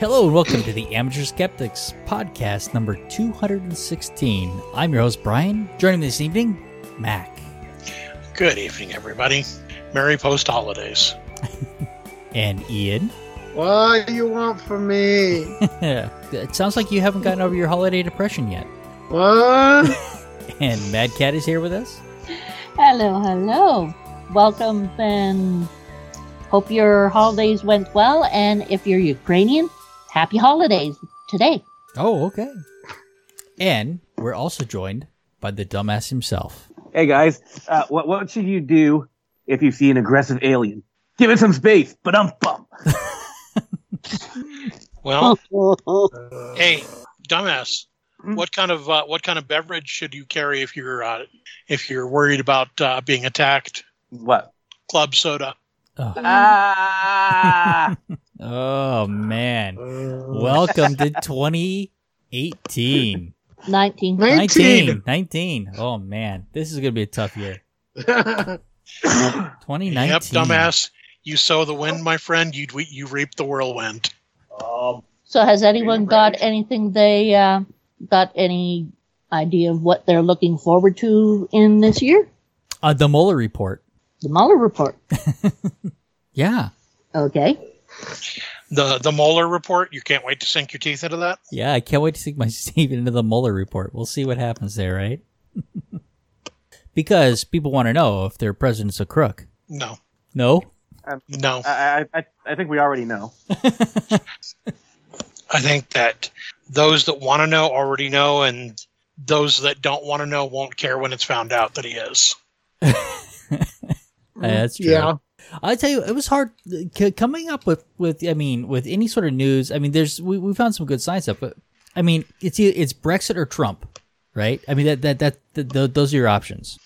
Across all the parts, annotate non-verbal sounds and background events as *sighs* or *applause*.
Hello and welcome to the Amateur Skeptics podcast number 216. I'm your host, Brian. Joining me this evening, Mac. Good evening, everybody. Merry post holidays. *laughs* and Ian. What do you want from me? *laughs* it sounds like you haven't gotten over your holiday depression yet. What? *laughs* and Mad Cat is here with us. Hello, hello. Welcome and hope your holidays went well. And if you're Ukrainian, happy holidays today. Oh, okay. And we're also joined by the dumbass himself. Hey guys, uh, what what should you do if you see an aggressive alien? Give it some space, but I'm bum. *laughs* well, *laughs* hey, dumbass. What kind of uh, what kind of beverage should you carry if you're uh, if you're worried about uh, being attacked? What? Club soda. Oh. Ah! oh *laughs* man! Welcome to 2018. 19. 19. 19. Oh man, this is gonna be a tough year. *laughs* 2019. Yep, dumbass. You sow the wind, my friend. You you reap the whirlwind. Um, so has anyone got anything they uh, got any idea of what they're looking forward to in this year? Uh, the Mueller report. The Mueller report. *laughs* yeah. Okay. The the Mueller report. You can't wait to sink your teeth into that. Yeah, I can't wait to sink my *laughs* teeth into the Mueller report. We'll see what happens there, right? *laughs* because people want to know if their president's a crook. No. No. Um, no. I, I I think we already know. *laughs* I think that those that want to know already know, and those that don't want to know won't care when it's found out that he is. That's true. Yeah. I tell you, it was hard coming up with, with I mean, with any sort of news. I mean, there's we, we found some good science stuff, but I mean, it's it's Brexit or Trump, right? I mean, that that that, that those are your options.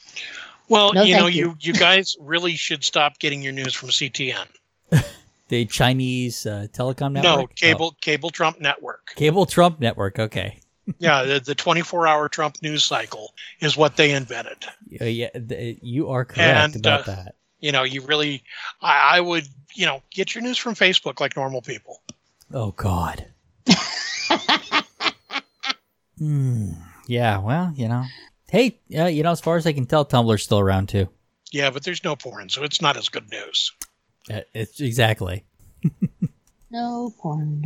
Well, no, you know, you. you you guys really should stop getting your news from CTN. *laughs* the Chinese uh, telecom network. No, cable oh. cable Trump network. Cable Trump network. Okay. *laughs* yeah, the, the 24 hour Trump news cycle is what they invented. Uh, yeah, the, you are correct and, about uh, that. You know, you really, I, I, would, you know, get your news from Facebook like normal people. Oh God. *laughs* Hmm. yeah. Well, you know. Hey, uh, you know, as far as I can tell, Tumblr's still around too. Yeah, but there's no porn, so it's not as good news. Uh, it's exactly. *laughs* no porn.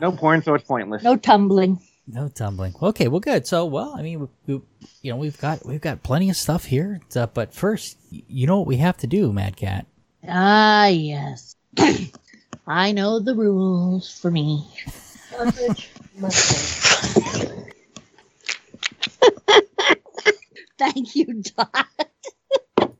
No porn, so it's pointless. No tumbling. No tumbling. Okay, well, good. So, well, I mean, we, we, you know, we've got we've got plenty of stuff here. Uh, but first, you know what we have to do, Mad Cat? Ah, yes. *clears throat* I know the rules for me. *laughs* Thank you, Dot. *laughs*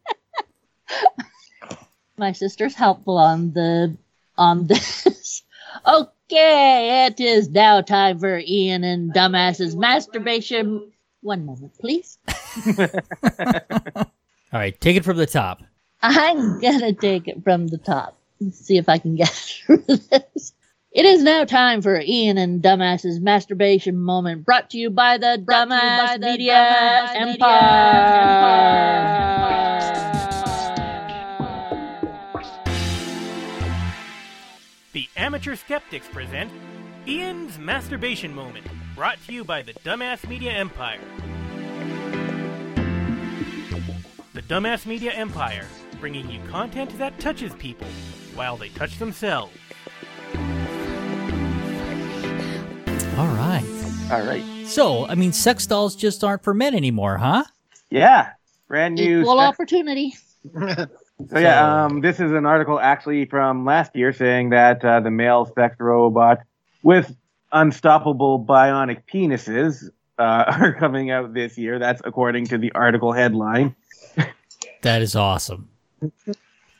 My sister's helpful on the on this. *laughs* okay, it is now time for Ian and Dumbass's masturbation. One moment, please. *laughs* All right, take it from the top. I'm gonna take it from the top. Let's see if I can get *laughs* through this. It is now time for Ian and Dumbass's masturbation moment, brought to you by the brought Dumbass by the Media, Dumbass Empire. Empire. Amateur Skeptics present Ian's Masturbation Moment, brought to you by the Dumbass Media Empire. The Dumbass Media Empire, bringing you content that touches people while they touch themselves. All right. All right. So, I mean, sex dolls just aren't for men anymore, huh? Yeah. Brand new. Equal sex- opportunity. *laughs* so yeah, um, this is an article actually from last year saying that uh, the male sex robot with unstoppable bionic penises uh, *laughs* are coming out this year. That's according to the article headline. that is awesome.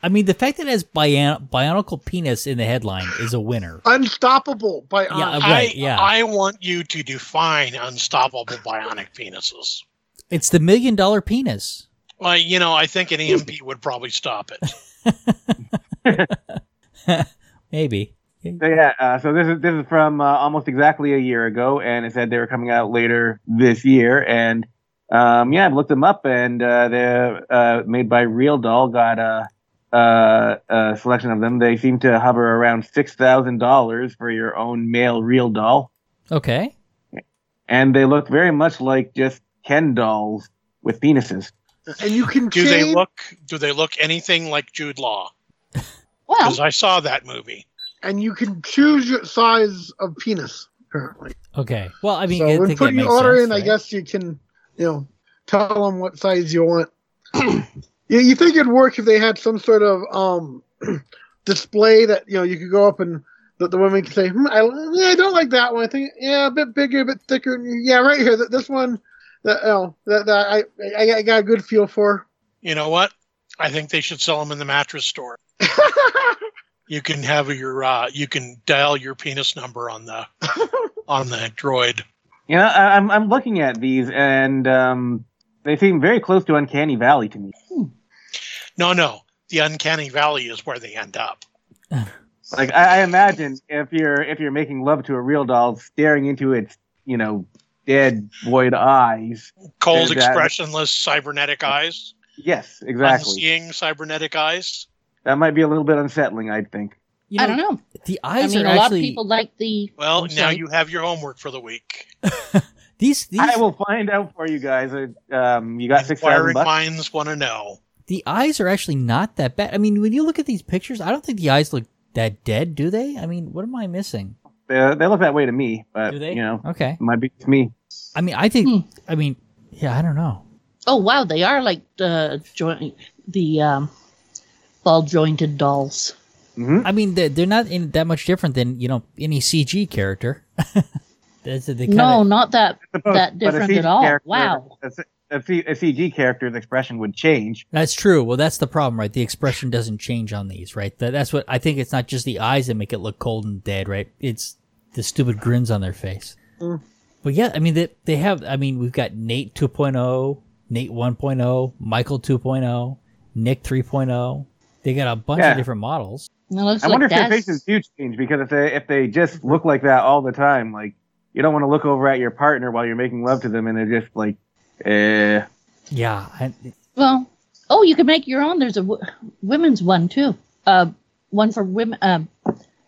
I mean, the fact that it has bion- bionicle penis in the headline is a winner. Unstoppable bionic. Yeah, right. Yeah. I, I want you to define unstoppable bionic penises. It's the million dollar penis. Well, you know, I think an EMP would probably stop it. *laughs* Maybe. So yeah, uh, so this is this is from uh, almost exactly a year ago, and it said they were coming out later this year, and um, yeah, I've looked them up, and uh, they're uh, made by Real Doll. Got a uh, uh, selection of them. They seem to hover around six thousand dollars for your own male real doll, Okay. and they look very much like just Ken dolls with penises. And you can Do change. they look? Do they look anything like Jude Law? Well, Because I saw that movie. and you can choose your size of penis. Apparently, Okay. Well, I mean, so I when putting your order sense, in, I guess you can, you know, tell them what size you want. *clears throat* you, you think it'd work if they had some sort of um *clears throat* display that you know you could go up and the, the women can say, hmm, I, yeah, I don't like that one. I think yeah, a bit bigger, a bit thicker. Yeah, right here, th- this one, that you know, that, that I, I I got a good feel for. You know what? I think they should sell them in the mattress store. *laughs* You can have your uh, you can dial your penis number on the on the droid. You know, I, I'm I'm looking at these, and um, they seem very close to Uncanny Valley to me. No, no, the uncanny valley is where they end up. *laughs* Like I, I imagine if you're if you're making love to a real doll, staring into its you know dead void eyes. Cold, That- expressionless, cybernetic eyes. Yes, exactly. Seeing cybernetic eyes. That might be a little bit unsettling, I think. You I don't know. The eyes I mean, are a lot of people like the. Well, I'm now sorry. you have your homework for the week. *laughs* these these I will find out for you guys. Um, you got six thousand Inquiring bucks. minds want to know. the eyes are actually not that bad. I mean, when you look at these pictures, I don't think the eyes look that dead, do they? I mean, what am I missing? They, they look that way to me, but Do they? you know, Okay. it might be to me. I mean, I think. Hmm. I mean, yeah, I don't know. Oh wow, they are like the joint, the um, ball jointed dolls. hmm I mean, they're, they're not in that much different than you know any CG character. *laughs* That's they kinda, no, not that Suppose- that different at all. character- Wow. A, C- a, C- a CG character's expression would change. That's true. Well, that's the problem, right? The expression doesn't change on these, right? That, that's what I think. It's not just the eyes that make it look cold and dead, right? It's the stupid grins on their face. Mm. But yeah, I mean, they, they have. I mean, we've got Nate 2.0, Nate 1.0, Michael 2.0, Nick 3.0. They got a bunch Yeah. of different models. It looks I like wonder if their faces do change because if they if they just look like that all the time, like you don't want to look over at your partner while you're making love to them and they're just like, eh. Yeah, I, Well, oh, you can make your own. There's a w- women's one too. Uh, one for women, uh,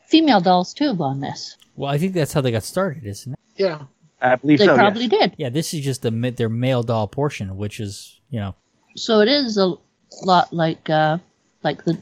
female dolls too on this. well, I think that's how they got started, isn't it? Yeah. I believe They so. probably yes. did. Yeah, this is just the their male doll portion, which is you know So it is a lot like uh, like the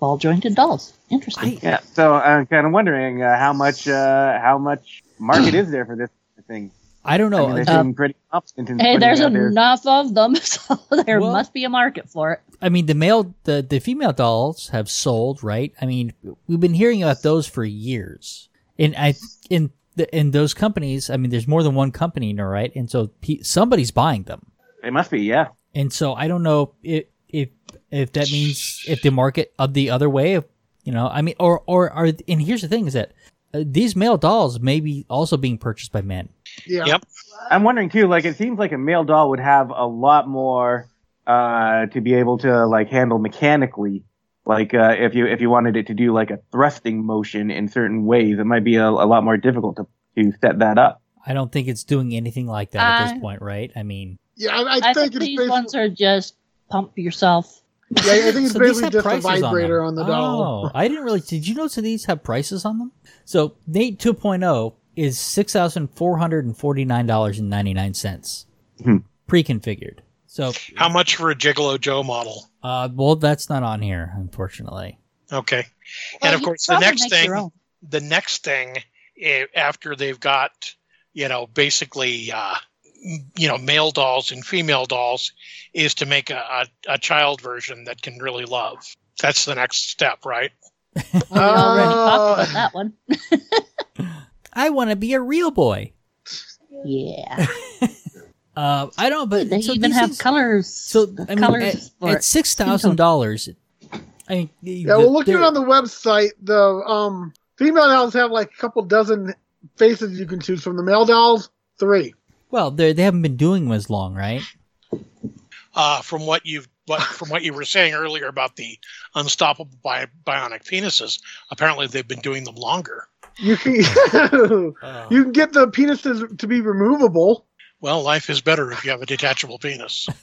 ball jointed dolls. Interesting. Yeah. So I'm kind of wondering uh, how much uh, how much market *clears throat* is there for this thing? I don't know. I mean, Uh, pretty hey, there's it out there. enough of them, *laughs* so there Well- must be a market for it. I mean, the male, the, the female dolls have sold, right? I mean, we've been hearing about those for years. And I, in the, in those companies, I mean, there's more than one company, now, right? And so pe- somebody's buying them. It must be, yeah. And so I don't know if, if, if that means if the market of the other way, if, you know, I mean, or, or are, and here's the thing is that uh, these male dolls may be also being purchased by men. Yeah. Yep. I'm wondering too. Like, it seems like a male doll would have a lot more uh, to be able to like handle mechanically. Like, uh, if you if you wanted it to do like a thrusting motion in certain ways, it might be a, a lot more difficult to to set that up. I don't think it's doing anything like that at Uh, this point, right? I mean, Yeah, I, I, I think, think it's these basically, ones are just pump yourself. yeah, I think it's So basically just a vibrator them. on, the doll. Oh, I didn't really. Did you notice that these have prices on them? So Nate 2.0 is six thousand four hundred and forty nine dollars and ninety nine cents, Hmm. pre-configured. So, How much for a Gigolo Joe model? uh, well, that's not on here, unfortunately. Okay. Well, and of course, the next thing, the next thing eh, after they've got, you know, basically, uh, you know, male dolls and female dolls, is to make a, a, a child version that can really love. That's the next step, right? *laughs* Well, we already Uh, talked about that one. *laughs* I want to be a real boy. Yeah. *laughs* Uh, I don't, but they so even have things- colors. So I mean, colors at, at six thousand dollars, I mean, Yeah, well, looking on the website, the um, female dolls have like a couple dozen faces you can choose from. The male dolls, three. well, they they haven't been doing them as long, right? Uh, from what you've what from what you were saying earlier about the unstoppable bi- bionic penises, apparently they've been doing them longer. You can Uh, *laughs* you can get the penises to be removable. Well, life is better if you have a detachable penis. *laughs*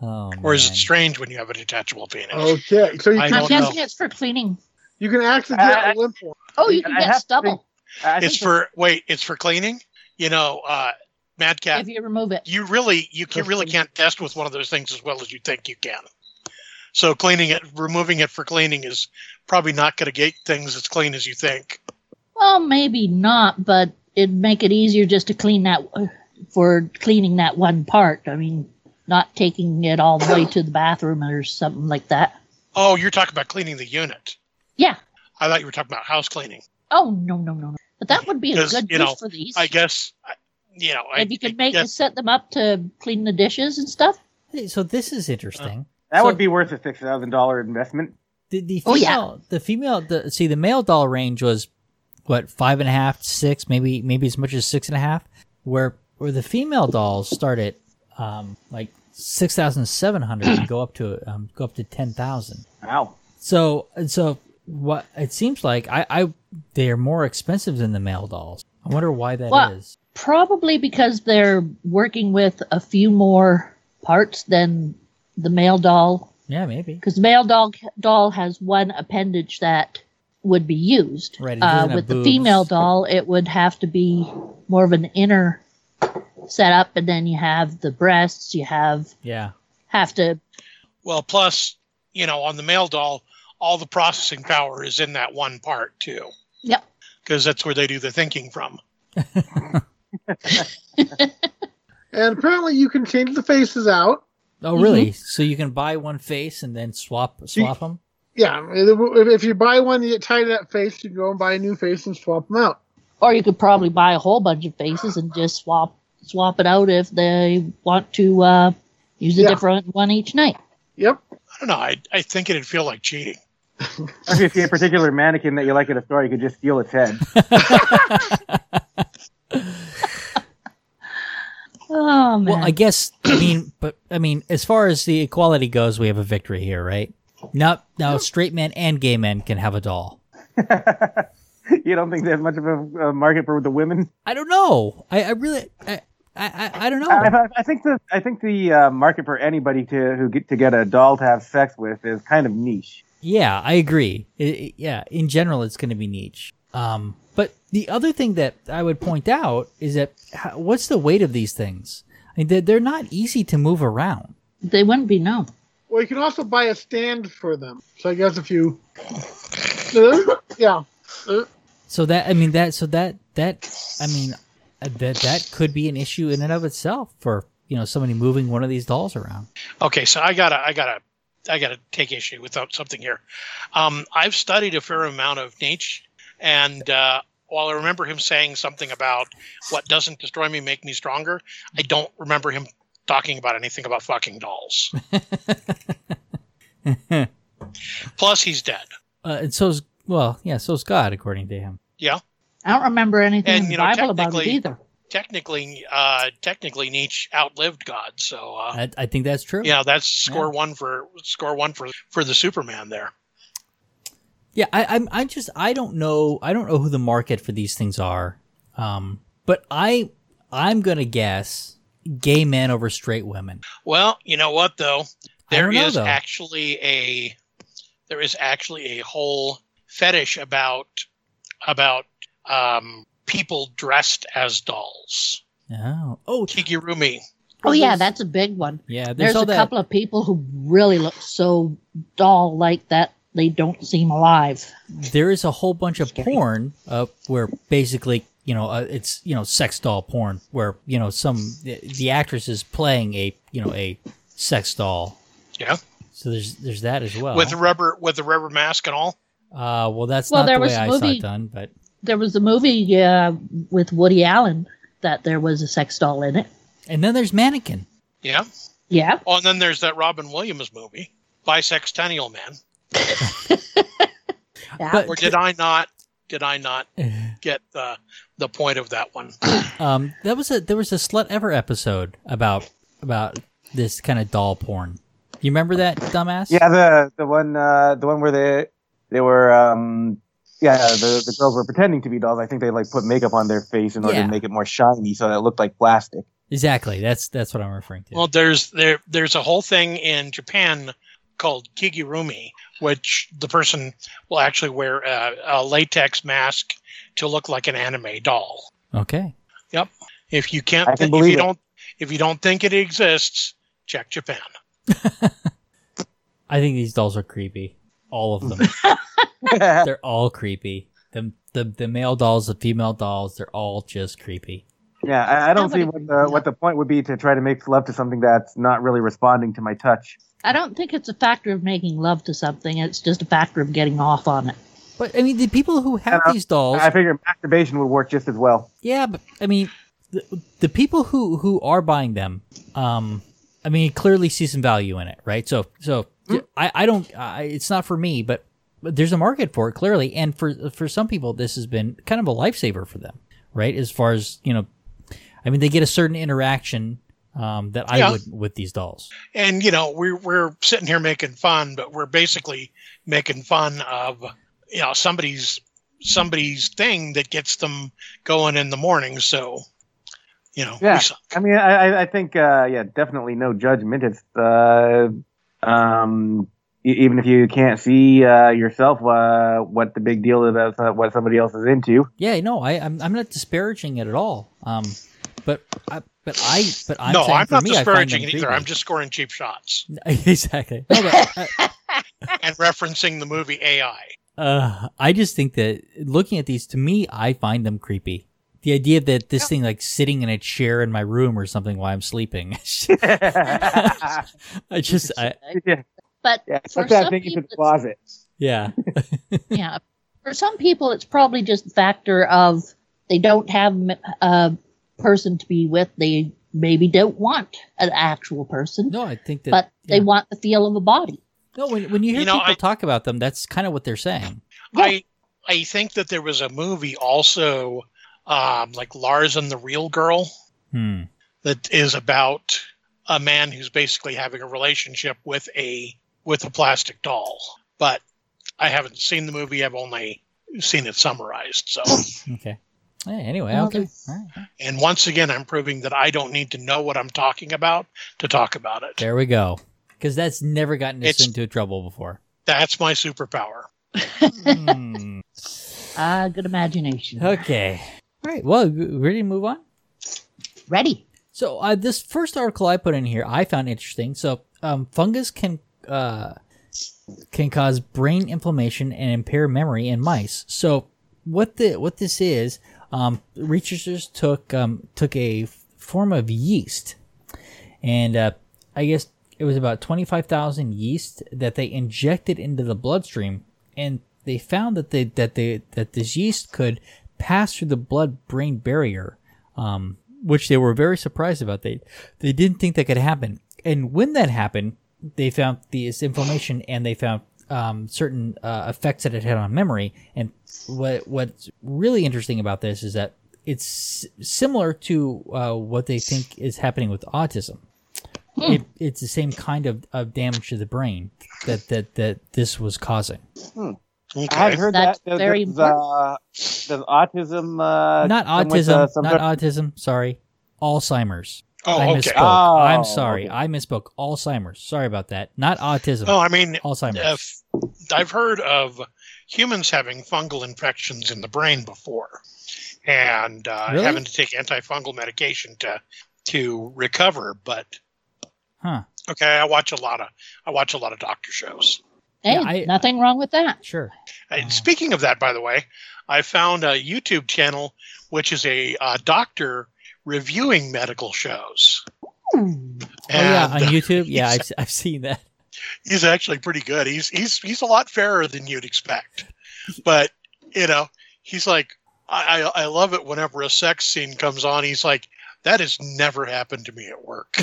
Oh, Or is it strange when you have a detachable penis? Okay, so you I can I'm don't know. guessing it's for cleaning. you can actually I- get I- a limp. Oh, you can I get have to stubble I it's think for wait, it's for cleaning. You know, uh, Mad Cat, if you remove it. you really you can, really can't test with one of those things as well as you think you can. So cleaning it, removing it for cleaning is probably not going to get things as clean as you think. Well, maybe not, but it'd make it easier just to clean that for cleaning that one part. I mean, not taking it all the way to the bathroom or something like that. Oh, you're talking about cleaning the unit. Yeah. I thought you were talking about house cleaning. Oh no no no no! But that would be a good you use for these. I guess, I- you know, I, if you could I make guess- set them up to clean the dishes and stuff. So this is interesting. Uh-huh. That So- would be worth a six thousand dollar investment. The, the Oh, female, yeah. the female, the see the male doll range was what five and a half, six, maybe maybe as much as six and a half. Where where the female dolls start at um, like six thousand seven hundred and go up to um, go up to ten thousand. Wow. So and so what it seems like I, I they are more expensive than the male dolls. I wonder why that is. Well- Probably because they're working with a few more parts than the male doll. Yeah, maybe. Because the male doll doll has one appendage that would be used. Right, Uh, with the boobs. female doll, it would have to be more of an inner setup, and then you have the breasts. You have Yeah. have to Well, plus, you know, on the male doll, all the processing power is in that one part too, yep. because that's where they do the thinking from. *laughs* *laughs* And apparently, you can change the faces out. Oh, really? So you can buy one face and then swap swap them? Yeah, if, if you buy one, you get tied to that face. You go and buy a new face and swap them out. Or you could probably buy a whole bunch of faces and just swap swap it out if they want to uh, use a Yeah. different one each night. Yep. I don't know. I, I think it'd feel like cheating. *laughs* If you see a particular mannequin that you like at a store, you could just steal its head. *laughs* *laughs* Oh man! Well, I guess I mean, but I mean, as far as the equality goes, we have a victory here, right? Now, now, straight men and gay men can have a doll. *laughs* you don't think there's much of a, a market for the women? I don't know. I, I really, I, I, I, I don't know. I, I- I think the I think the uh, market for anybody to who get to get a doll to have sex with is kind of niche. Yeah, I agree. I- I- yeah, in general, it's going to be niche. Um, but the other thing that I would point out is that how, what's the weight of these things? I mean, they're, they're not easy to move around. they wouldn't be known. Well, you can also buy a stand for them. So I guess if you, Uh, yeah, So that I mean that so that that I mean uh, that that could be an issue in and of itself for you know somebody moving one of these dolls around. Okay, so I gotta, I gotta, I gotta take issue with something here. Um, I've studied a fair amount of Nietzsche, and uh, while I remember him saying something about what doesn't destroy me make me stronger, I don't remember him talking about anything about fucking dolls. *laughs* Plus, he's dead. Uh, and so's well, yeah, so's God according to him. Yeah, I don't remember anything And, in the you know, Bible about it technically- either. technically, uh, technically Nietzsche outlived God. So, uh, I, I think that's true. yeah, that's score one for score one for for the Superman there. Yeah, I, I'm. I just. I don't know. I don't know who the market for these things are. Um, but I. I'm gonna guess gay men over straight women. Well, you know what though? I There know, is though. actually a there is actually a whole fetish about about um, people dressed as dolls. Oh, oh, Kigurumi. Oh yeah, that's a big one. yeah. There's, There's a that. couple of people who really look so doll like that they don't seem alive. there is a whole bunch of porn uh, where basically you know uh, it's you know sex doll porn where you know some the, the actress is playing a you know a sex doll Yeah. so there's there's that as well With the rubber with the rubber mask and all. uh well that's Well, not there the way was a i saw movie- it done but There was a movie uh, with Woody Allen that there was a sex doll in it. and then there's mannequin Yeah. Yeah. Oh, and then there's that Robin Williams movie, Bisextennial Man. *laughs* Yeah. But- Or did I not did I not *laughs* get the the point of that one? *clears throat* um that was a there was a Slutever episode about about this kind of doll porn you remember that dumbass Yeah, the the one uh, the one where they they were um yeah the the girls were pretending to be dolls. I think they like put makeup on their face in order Yeah. to make it more shiny, so that it looked like plastic. Exactly. That's that's what I'm referring to. Well, there's there there's a whole thing in Japan called kigurumi, which the person will actually wear a, a latex mask to look like an anime doll. okay. Yep. If you can't, I can if you it. don't, if you don't think it exists, check Japan. *laughs* I think these dolls are creepy. All of them. *laughs* they're all creepy. The, the the male dolls, the female dolls, they're all just creepy. Yeah, I, I don't see Nobody- what the what the point would be to try to make love to something that's not really responding to my touch. I don't think it's a factor of making love to something. It's just a factor of getting off on it. But I mean, the people who have these dolls, I figure masturbation would work just as well. yeah, but I mean, the, the people who who are buying them, um, I mean, clearly see some value in it, right? So so I I don't, I, it's not for me, but, but there's a market for it clearly, and for for some people, this has been kind of a lifesaver for them, right? As far as you know, I mean, they get a certain interaction. Um, that I Yeah. would with these dolls. And you know, we're we're sitting here making fun, but we're basically making fun of you know somebody's somebody's thing that gets them going in the morning. So, you know, Yeah. we suck. I mean, I, I- I think, uh, yeah, definitely no judgment. It's, uh, um, even if you can't see uh, yourself uh, what the big deal is, that's uh, what somebody else is into. Yeah, no, I, I'm I'm not disparaging it at all. Um, but I, but I, but I'm no, saying I'm for not me, disparaging it either. I'm just scoring cheap shots *laughs* exactly. No, but, uh, *laughs* and referencing the movie AI. uh, I just think that looking at these, to me, I find them creepy. The idea that this thing like sitting in a chair in my room or something while I'm sleeping. *laughs* I just, I, yeah, But yeah, for put that some thing into people, the closet. yeah, yeah, for some people, it's probably just a factor of they don't have a person to be with. They maybe don't want an actual person, no, I think that. but they want the feel of a body. no. When when you hear You know, people I- talk about them, that's kind of what they're saying. I I think that there was a movie also, um, like Lars and the Real Girl, Hmm. that is about a man who's basically having a relationship with a with a plastic doll. But I haven't seen the movie. I've only seen it summarized. So, *laughs* Okay. Yeah, anyway, Well, okay. there's- and once again, I'm proving that I don't need to know what I'm talking about to talk about it. There we go. Because that's never gotten us It's- into trouble before. That's my superpower. Hmm. *laughs* Ah, good imagination. Okay. All right. Well, you ready to move on? Ready? So uh, this first article I put in here, I found interesting. So um, fungus can uh, can cause brain inflammation and impair memory in mice. So what the what this is, um, researchers took um, took a form of yeast, and uh, I guess it was about twenty five thousand yeast that they injected into the bloodstream, and they found that they that they that this yeast could pass through the blood brain barrier. Um, which they were very surprised about. They they didn't think that could happen. And when that happened, they found this inflammation and they found um, certain uh, effects that it had on memory. And what what's really interesting about this is that it's similar to uh, what they think is happening with autism. It, it's the same kind of, of damage to the brain that, that, that this was causing. Okay. I had heard That's that. Does, very does, uh, does autism uh, not come with, autism, uh, not autism. Sorry, Alzheimer's. Oh, I okay. misspoke. Oh, I'm sorry. okay. I misspoke. Alzheimer's. Sorry about that. Not autism. Oh, I mean, Alzheimer's. if I've heard of humans having fungal infections in the brain before, and uh, Really? having to take antifungal medication to to recover. But Huh. okay, I watch a lot of I watch a lot of doctor shows. Hey, Yeah, I- nothing wrong with that. Sure. And Oh. speaking of that, by the way, I found a YouTube channel which is a uh, doctor reviewing medical shows. Hmm. Oh yeah, on uh, YouTube. *laughs* Yeah, I've, I've seen that. he's actually pretty good. He's he's he's a lot fairer than you'd expect. But you know, he's like, I I I love it whenever a sex scene comes on. He's like, that has never happened to me at work. *laughs* *laughs*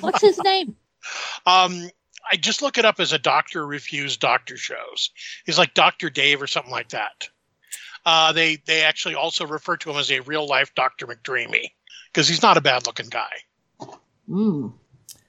What's his name? um, I just look it up as a doctor reviews doctor shows. He's like Doctor Dave or something like that. Uh, they they actually also refer to him as a real life Doctor McDreamy because he's not a bad looking guy. Mm,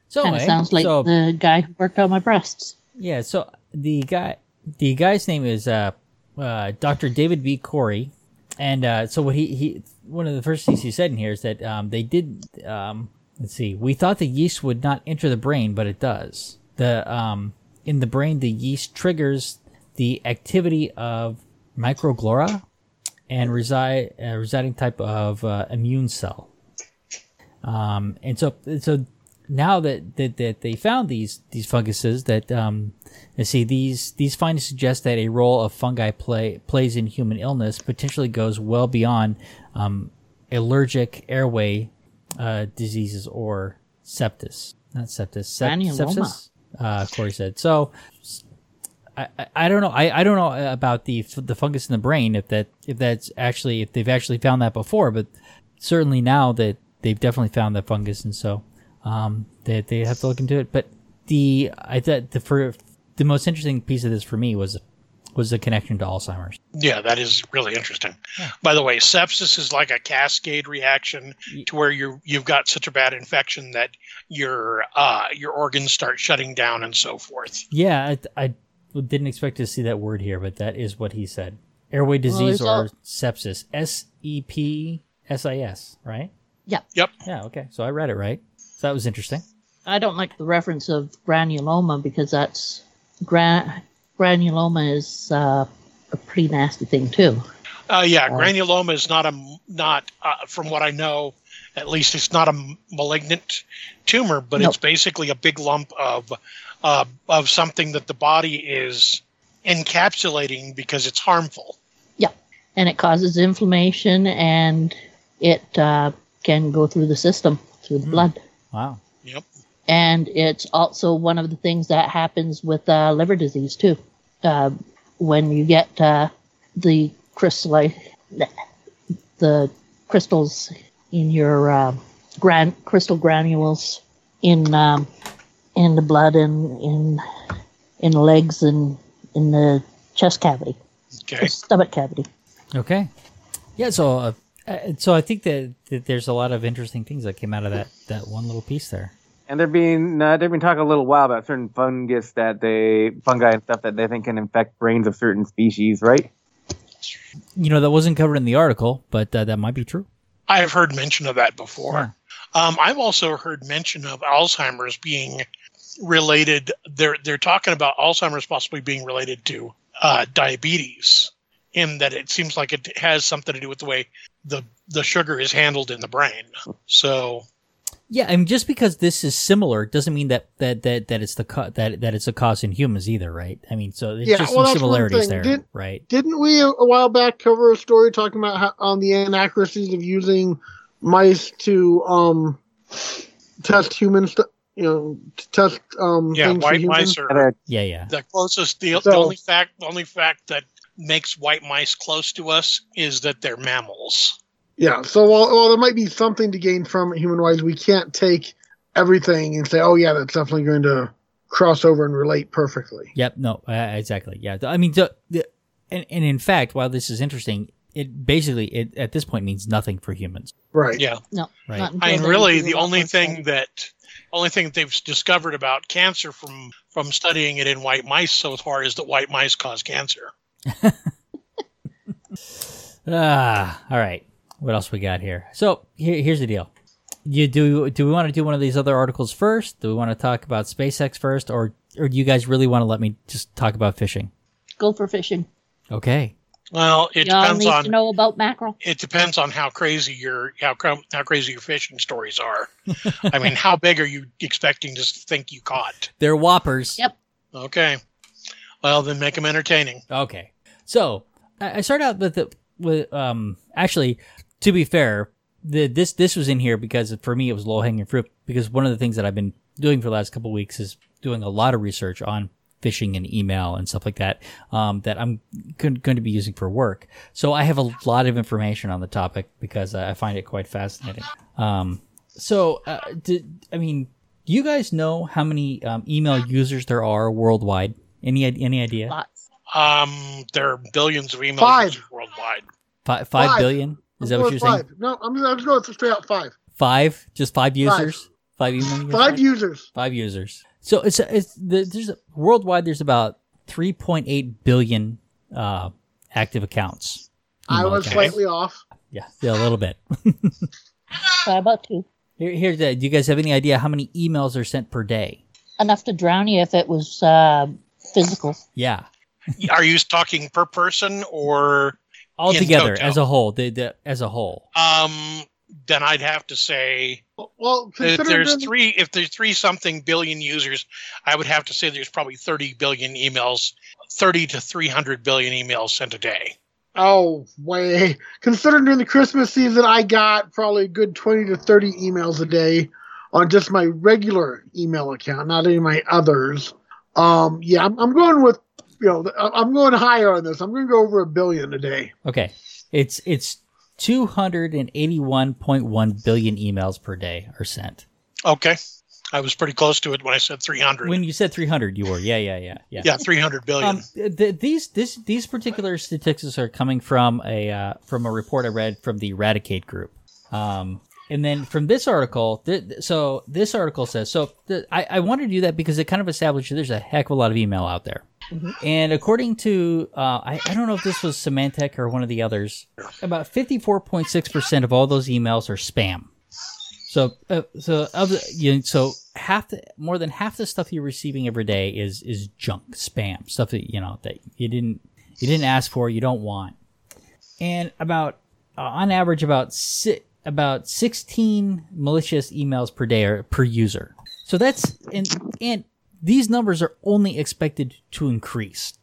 So kind of anyway, sounds like so the guy who worked on my breasts. yeah, so the guy, the guy's name is uh, uh, Dr. David B. Corry, and uh, so what he, he one of the first things he said in here is that um, they did um, let's see we thought the yeast would not enter the brain but it does the um, in the brain the yeast triggers the activity of microglia and reside uh, residing type of uh, immune cell. Um, and so so now that, that that they found these these funguses that um, let's see these these findings suggest that a role of fungi play plays in human illness potentially goes well beyond um, allergic airway uh, diseases or sepsis not sepsis sep- sepsis? Uh, Corry said. So I, I- don't know I, I don't know about the the fungus in the brain if that if that's actually if they've actually found that before but certainly now that they've definitely found that fungus and so um they, they have to look into it but the I thought the for the most interesting piece of this for me was was the connection to Alzheimer's Yeah, that is really interesting. By the way, sepsis is like a cascade reaction to where you you've got such a bad infection that your uh, your organs start shutting down and so forth. yeah I, I didn't expect to see that word here but that is what he said airway disease there's or al- sepsis S E P S I S right Yeah. Yep. yeah okay so I read it right so that was interesting I don't like the reference of granuloma because that's gra- granuloma is uh, a pretty nasty thing too. Uh, yeah, granuloma is not a not uh, from what I know, at least it's not a malignant tumor, but No. it's basically a big lump of uh, of something that the body is encapsulating because it's harmful. Yeah, and it causes inflammation and it uh, can go through the system through the Hmm. blood wow Yep. and it's also one of the things that happens with uh, liver disease too uh, when you get uh, the crystal the crystals in your uh, gran- crystal granules in um, in the blood and in in the legs and in the chest cavity Okay. the stomach cavity Okay. Yeah. So, uh, uh, so I think that, that there's a lot of interesting things that came out of that that one little piece there. And they've been uh, they've been talking a little while about certain fungus that they fungi and stuff that they think can infect brains of certain species, right? You know, that wasn't covered in the article, but uh, that might be true. I've heard mention of that before. Yeah. Um, I've also heard mention of Alzheimer's being related. They're they're talking about Alzheimer's possibly being related to uh, diabetes, in that it seems like it has something to do with the way the the sugar is handled in the brain. So Yeah, I mean, just because this is similar doesn't mean that that that, that it's the co- that that it's a cause in humans either, right? I mean, so it's Yeah, just well, some similarities there, Did- right? Didn't we a, a while back cover a story talking about how, on the inaccuracies of using mice to um test human st- you know, to test um yeah, things white mice are Yeah, yeah. the closest. The, the only fact the only fact that makes white mice close to us is that they're mammals. Yeah. So while, while there might be something to gain from it human wise, we can't take everything and say, oh yeah, that's definitely going to cross over and relate perfectly. Yep. No. Uh, exactly. Yeah. I mean, the, the, and and in fact, while this is interesting, it basically it at this point means nothing for humans, Right. Yeah. no right? not I mean, really, the only thing that only thing they've discovered about cancer from from studying it in white mice so far is that white mice cause cancer. *laughs* Ah, all right. What else we got here? So here, here's the deal. You do do we want to do one of these other articles first? Do we want to talk about SpaceX first, or or do you guys really want to let me just talk about fishing? go for fishing Okay. Well, it y'all depends on to know about mackerel it depends on how crazy your how cra- how crazy your fishing stories are. *laughs* I mean, how big are you expecting to think you caught? They're whoppers. Yep. Okay, well then make them entertaining. Okay. So I I start out with the with um actually to be fair, the this this was in here because for me it was low hanging fruit because one of the things that I've been doing for the last couple of weeks is doing a lot of research on phishing and email and stuff like that um, that I'm going to be using for work. So I have a lot of information on the topic because I find it quite fascinating. Um, so uh, did, I mean, do you guys know how many um, email users there are worldwide? Any any idea? lots Um, there are billions of email Five. users worldwide. Five, five Five. billion? Is that I'm what you're saying? No, I'm just, I'm just going straight out five. Five? Just five users? Five, email users? Five users. Five users. So it's it's the, there's a, worldwide. There's about 3.8 billion uh, active accounts. I was accounts. slightly off. Yeah, yeah, a little bit. *laughs* By about two. Here, here's the, do you guys have any idea how many emails are sent per day? Enough to drown you if it was uh, physical. Yeah, Are you talking per person or all In together as a whole. The, the, as a whole. um then I'd have to say Well, if there's then- three if there's three something billion users, I would have to say there's probably 30 billion emails, 30 to 300 billion emails sent a day. Oh, way. Considering during the Christmas season, I got probably a good 20 to 30 emails a day on just my regular email account, not any of my others. Um, yeah, I'm, I'm going with, you know, I'm going higher on this. I'm going to go over a billion a day. Okay, it's it's two hundred and eighty-one point one billion emails per day are sent. Okay. I was pretty close to it when I said 300. When you said three hundred, you were yeah, yeah, yeah, yeah. yeah, 300 billion. Um, th- these this these particular statistics are coming from a uh, from a report I read from the Radicati group. Um, and then from this article, th- so this article says so. Th- I I wanted to do that because it kind of establishes there's a heck of a lot of email out there. And according to, uh, I, I don't know if this was Symantec or one of the others, about 54.6% of all those emails are spam. So, uh, so of the, you know, so half the, more than half the stuff you're receiving every day is, is junk, spam, stuff that, you know, that you didn't, you didn't ask for, you don't want. And about, uh, on average, about si- about 16 malicious emails per day or per user. So that's, and, and these numbers are only expected to increase.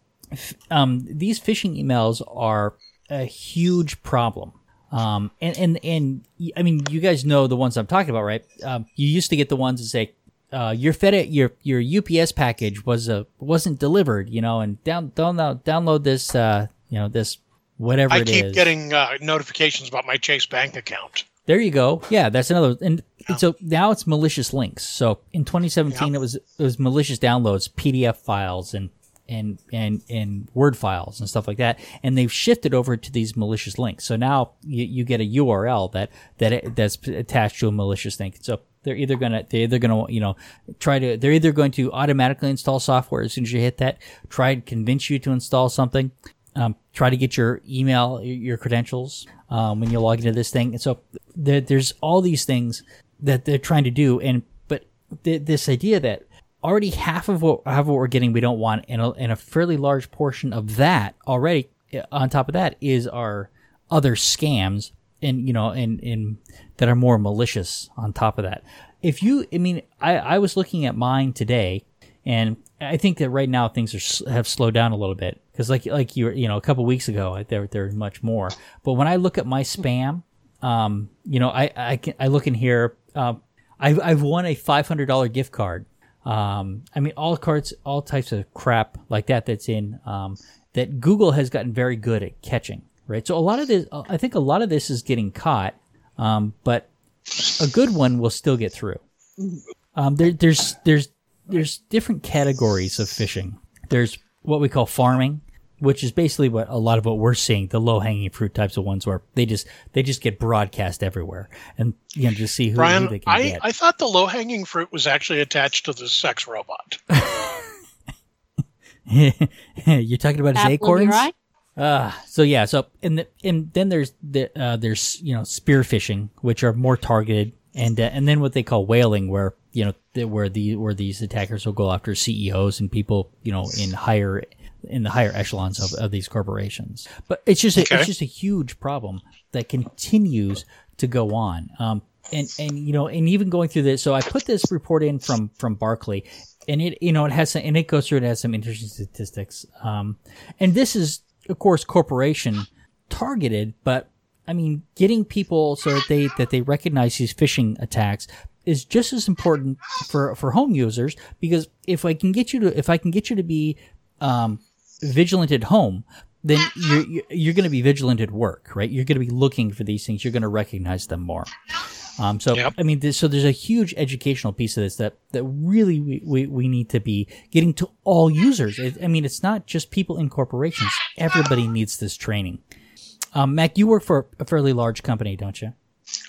Um, these phishing emails are a huge problem. Um, and, and, and I mean, you guys know the ones I'm talking about, right? Um, you used to get the ones that say, uh, your FedEx, your, your UPS package was, uh, wasn't delivered, you know, and down, download, download this, uh, you know, this, whatever I it keep is. getting uh, notifications about my Chase bank account. There you go. Yeah, that's another. And and so now it's malicious links. So in 2017, Yeah. it was it was malicious downloads, PDF files, and and and and Word files and stuff like that. And they've shifted over to these malicious links. So now you, you get a URL that that that's attached to a malicious link. So they're either gonna they're either gonna you know try to they're either going to automatically install software as soon as you hit that, try to convince you to install something, um, try to get your email, your credentials um, when you log into this thing. And so there, there's all these things that they're trying to do, and but th- this idea that already half of what half of what we're getting we don't want, and a, and a fairly large portion of that already uh, on top of that is our other scams, and you know, and and that are more malicious on top of that. If you, I mean, I I was looking at mine today, and I think that right now things are have slowed down a little bit because like like you you know a couple weeks ago there there was much more. But when I look at my spam, um, you know I I can I look in here. Um, I've I've won a five hundred dollar gift card. Um, I mean all cards, all types of crap like that that's in um, that Google has gotten very good at catching. Right, so a lot of this, I think a lot of this is getting caught, um, but a good one will still get through. Um, there, there's there's there's different categories of phishing. There's what we call pharming, which is basically what a lot of what we're seeing, the low hanging fruit types of ones, where they just they just get broadcast everywhere, and you know just see who, who they can I, get. I thought the low hanging fruit was actually attached to the sex robot. *laughs* *laughs* You're talking about his Apple in acorns. your? Uh, so yeah, so and the, and then there's the uh, there's you know spear spearphishing, which are more targeted, and uh, and then what they call whaling, where you know the, where the where these attackers will go after CEOs and people you know in higher in the higher echelons of, of these corporations. But it's just a, Okay. it's just a huge problem that continues to go on. Um, and and you know, and even going through this, so I put this report in from from Barclay, and it you know it has some, and it goes through it has some interesting statistics. Um, and this is of course corporation targeted, but I mean, getting people so that they that they recognize these phishing attacks is just as important for for home users because if I can get you to if I can get you to be um, vigilant at home, then you're you're- going to be vigilant at work, right? You're going to be looking for these things. You're going to recognize them more. Um, so Yep. I mean, this, so there's a huge educational piece of this that that really we, we, we need to be getting to all users. It, I mean, it's not just people in corporations. Everybody needs this training. Um, Mac, you work for a fairly large company, don't you?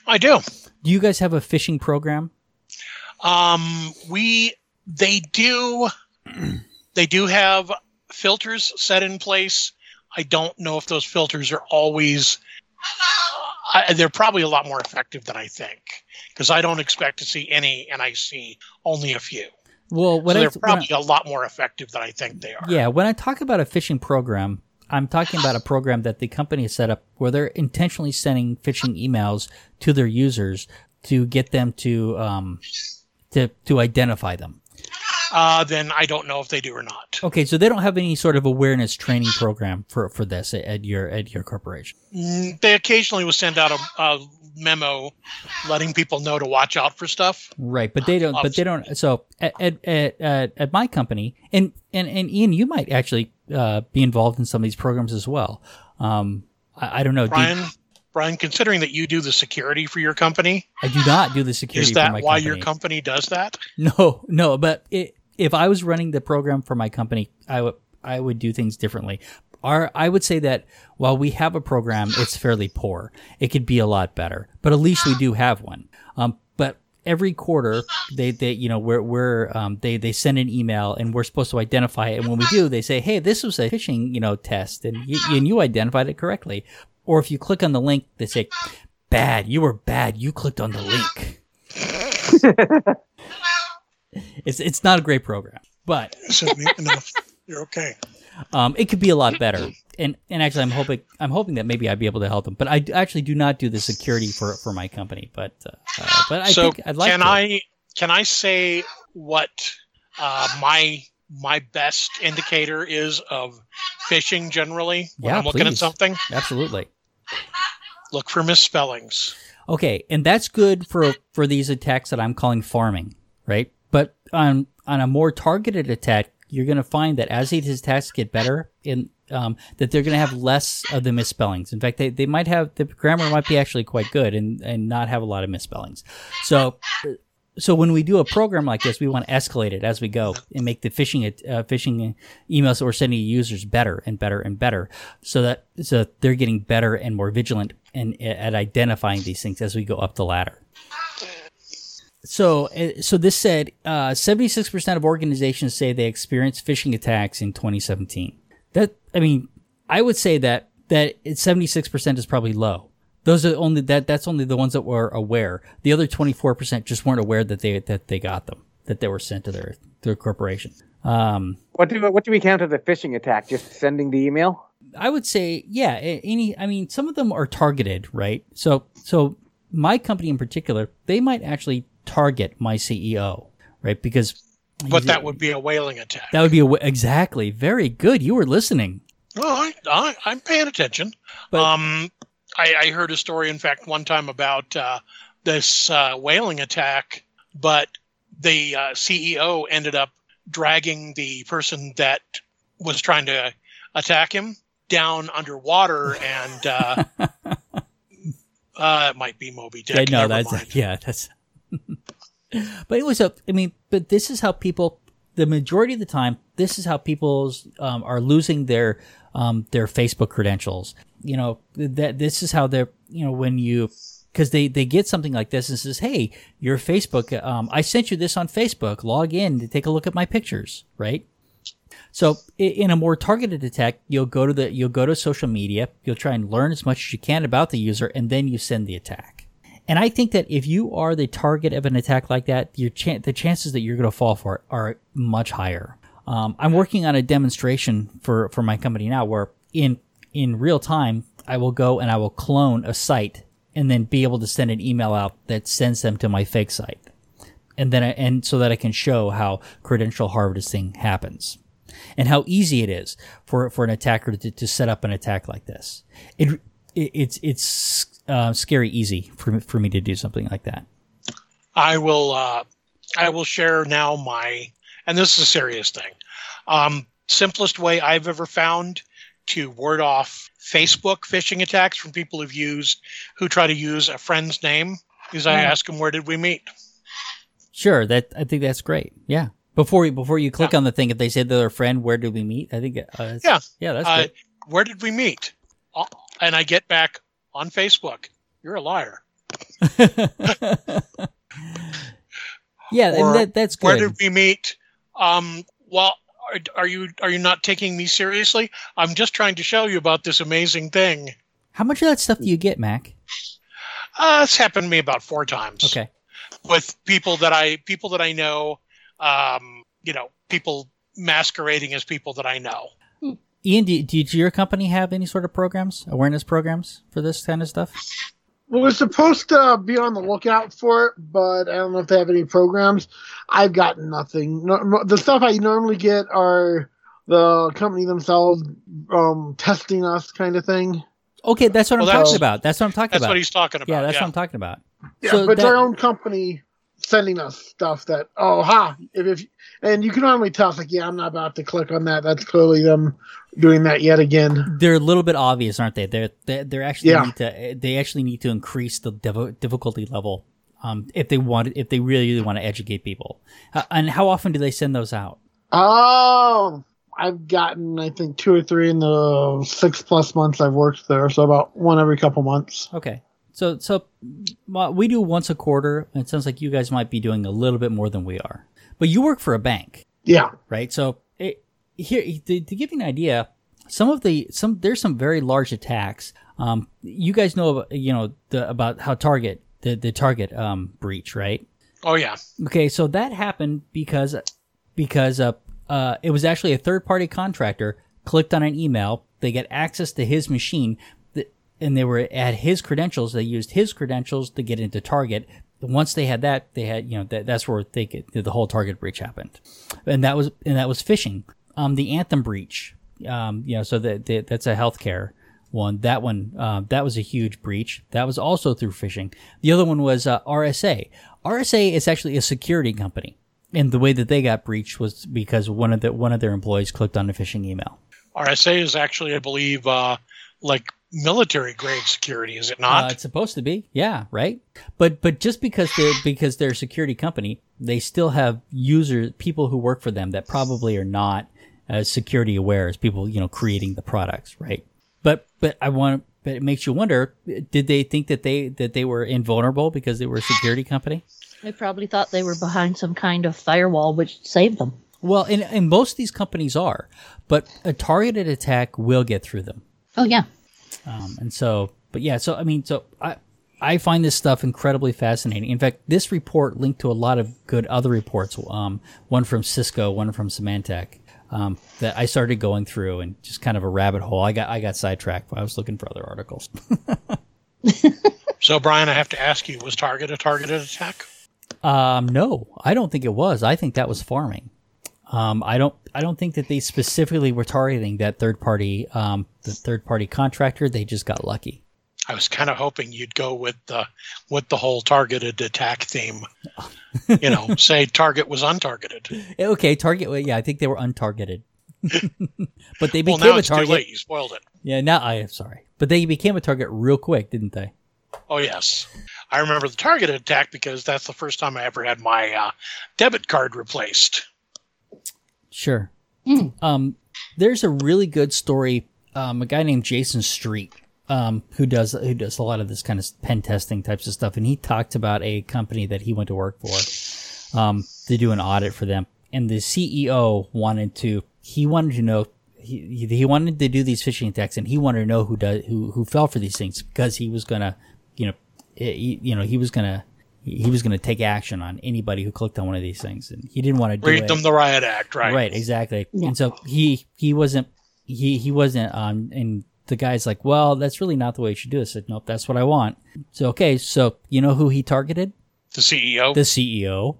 I do. Do you guys have a phishing program? Um, we they do they do have filters set in place. I don't know if those filters are always. I, they're probably a lot more effective than I think because I don't expect to see any, and I see only a few. Well, So when I, they're when I- probably a lot more effective than I think they are. Yeah, when I talk about a phishing program, I'm talking about a program that the company has set up where they're intentionally sending phishing emails to their users to get them to um, to to identify them. Uh, then I don't know if they do or not. Okay, so they don't have any sort of awareness training program for for this at, your at your corporation. Mm, They occasionally will send out a, a memo letting people know to watch out for stuff. Right, but they don't. But they don't. So at at at, at, my company, and, and and Ian, you might actually uh, be involved in some of these programs as well. Um, I, I don't know. Do- Brian, Brian, considering that you do the security for your company, I do not do the security. is for that why company. your company does that? *laughs* No, no, but it, if I was running the program for my company, I would I would do things differently. Our I would say that while we have a program, it's fairly poor. It could be a lot better, but at least we do have one. Um, but every quarter, they they you know we're we're um, they they send an email and we're supposed to identify it. And when we do, they say, hey, this was a phishing you know test, and and you identified it correctly. Or if you click on the link, they say, bad, you were bad, you clicked on the link. *laughs* It's it's not a great program, but So, no, you're okay. um, it could be a lot better. And and actually, I'm hoping I'm hoping that maybe I'd be able to help them. But I d- actually do not do the security for for my company. But uh, uh, but I so think I'd like can to. I can I say what uh, my my best indicator is of phishing generally when Yeah, I'm looking at something? Absolutely. Look for misspellings. Okay, and that's good for for these attacks that I'm calling pharming, right? But on on a more targeted attack, you're going to find that as these attacks get better, in um, that they're going to have less of the misspellings. In fact, they, they might have the grammar might be actually quite good and and not have a lot of misspellings. So. So when we do a program like this, we want to escalate it as we go and make the phishing uh, phishing emails that we're sending to users better and better and better, so that so they're getting better and more vigilant and at identifying these things as we go up the ladder. So, uh, so this said, uh, seventy-six percent of organizations say they experienced phishing attacks in 2017. That, I mean, I would say that that seventy-six percent is probably low. Those are only that that's only the ones that were aware. The other twenty-four percent just weren't aware that they that they got them, that they were sent to their their corporation. Um, What do what do we count as a phishing attack? Just sending the email? I would say, yeah, any, I mean, some of them are targeted, right? So, so my company in particular, they might actually target my CEO, right? Because But that would be a whaling attack. that would be a, w- exactly very good. You were listening. Well, I, I, I'm paying attention. But- um, I, I heard a story, in fact, one time about uh, this uh, whaling attack, but the uh, CEO ended up dragging the person that was trying to attack him down underwater, and uh, *laughs* uh, it might be Moby Dick. Yeah, no, that's mind. yeah, that's. *laughs* but anyway, so I mean, but this is how people. The majority of the time, this is how people um, are losing their um, their Facebook credentials. You know that this is how they're. You know when you because they they get something like this and says, "Hey, your Facebook. Um, I sent you this on Facebook. Log in to take a look at my pictures." Right. So in a more targeted attack, you'll go to the you'll go to social media. You'll try and learn as much as you can about the user, and then you send the attack. And I think that if you are the target of an attack like that, your chan the chances that you're going to fall for it are much higher. Um, I'm working on a demonstration for for my company now, where in in real time, I will go and I will clone a site and then be able to send an email out that sends them to my fake site, and then I, and so that I can show how credential harvesting happens and how easy it is for, for an attacker to, to set up an attack like this. It, it it's it's uh, scary easy for me, for me to do something like that. I will uh, I will share now my and this is a serious thing. Um, simplest way I've ever found to ward off Facebook phishing attacks from people who've used who try to use a friend's name is I ask them where did we meet. Sure, that I think that's great. Yeah. Before you before you click on the thing, if they say they're a friend, where did we meet? I think uh, Yeah. yeah, that's Uh, good. where did we meet? Uh, And I get back on Facebook. You're a liar. *laughs* yeah, or and that, that's good. Where did we meet? Um, well, are, are you are you not taking me seriously? I'm just trying to show you about this amazing thing. How much of that stuff do you get, Mac? Uh, it's happened to me about four times. Okay. With people that I people that I know, um, you know, people masquerading as people that I know. Ian, do, do your company have any sort of programs, awareness programs for this kind of stuff? Well, we're supposed to be on the lookout for it, but I don't know if they have any programs. I've got nothing. No, the stuff I normally get are the company themselves um, testing us, kind of thing. Okay, that's what Well, I'm that's- talking about. That's what I'm talking That's about. That's what he's talking about. yeah, that's what I'm talking about. Yeah, So but it's that- our own company sending us stuff that oh ha if, if and you can normally tell it's like yeah I'm not about to click on that. That's clearly them doing that yet again. They're a little bit obvious, aren't they? They're they're, they're actually Yeah. need to they actually need to increase the difficulty level um, if they want if they really, really want to educate people. Uh, and how often do they send those out? Oh, I've gotten I think two or three in the six plus months I've worked there, so about one every couple months. Okay. So so we do once a quarter. and It sounds like you guys might be doing a little bit more than we are. But you work for a bank. Yeah. right? So it, here to, to give you an idea, some of the some there's some very large attacks. Um, you guys know about, you know the, about how Target the the Target um, breach, right? Oh yeah. Okay, so that happened because because uh, uh, it was actually a third party contractor clicked on an email. They get access to his machine, th- and they were at his credentials. They used his credentials to get into Target. Once they had that, they had you know that, that's where they get, the whole Target breach happened, and that was and that was phishing. Um, the Anthem breach, um, you know, so that that- that's a healthcare one. That one, uh, that was a huge breach. That was also through phishing. The other one was uh, RSA. RSA is actually a security company, and the way that they got breached was because one of the one of their employees clicked on a phishing email. RSA is actually, I believe, uh, like military grade security, is it Uh, not? it's supposed to be, yeah, right. But but just because they're because they're a security company, they still have users, people who work for them that probably are not as security aware as people you know creating the products, right? But but I want, but it makes you wonder: did they think that they that they were invulnerable because they were a security company? They probably thought they were behind some kind of firewall which saved them. Well, and, and most of these companies are, but a targeted attack will get through them. Oh yeah. Um, and so, but yeah, so I mean, so I I find this stuff incredibly fascinating. In fact, this report linked to a lot of good other reports. Um, one from Cisco, one from Symantec. Um, that I started going through and just kind of a rabbit hole. I got I got sidetracked. I was looking for other articles. *laughs* so, Brian, I have to ask you: Was Target a targeted attack? Um, no, I don't think it was. I think that was pharming. Um, I don't. I don't think that they specifically were targeting that third party, um, the third party contractor. They just got lucky. I was kind of hoping you'd go with the with the whole targeted attack theme. you know, *laughs* say Target was untargeted. Okay, target. well, Yeah, I think they were untargeted, *laughs* but they Well, became now a it's too late. You spoiled it. Yeah, now I am sorry, but they became a target real quick, didn't they? Oh yes, I remember the targeted attack because that's the first time I ever had my uh, debit card replaced. Sure. Um, there's a really good story. Um, a guy named Jayson Street, um, who does who does a lot of this kind of pen testing types of stuff, and he talked about a company that he went to work for, um, to do an audit for them, and the CEO wanted to he wanted to know. He, he wanted to do these phishing attacks, and he wanted to know who does who who fell for these things because he was gonna, you know, he, you know he was gonna he was gonna take action on anybody who clicked on one of these things, and he didn't want to do Read it. them the riot act, right? Right, exactly. Yeah. And so he he wasn't he he wasn't um and the guy's like, well, that's really not the way you should do it. I said, nope, that's what I want. So okay, so you know who he targeted? The CEO. The CEO.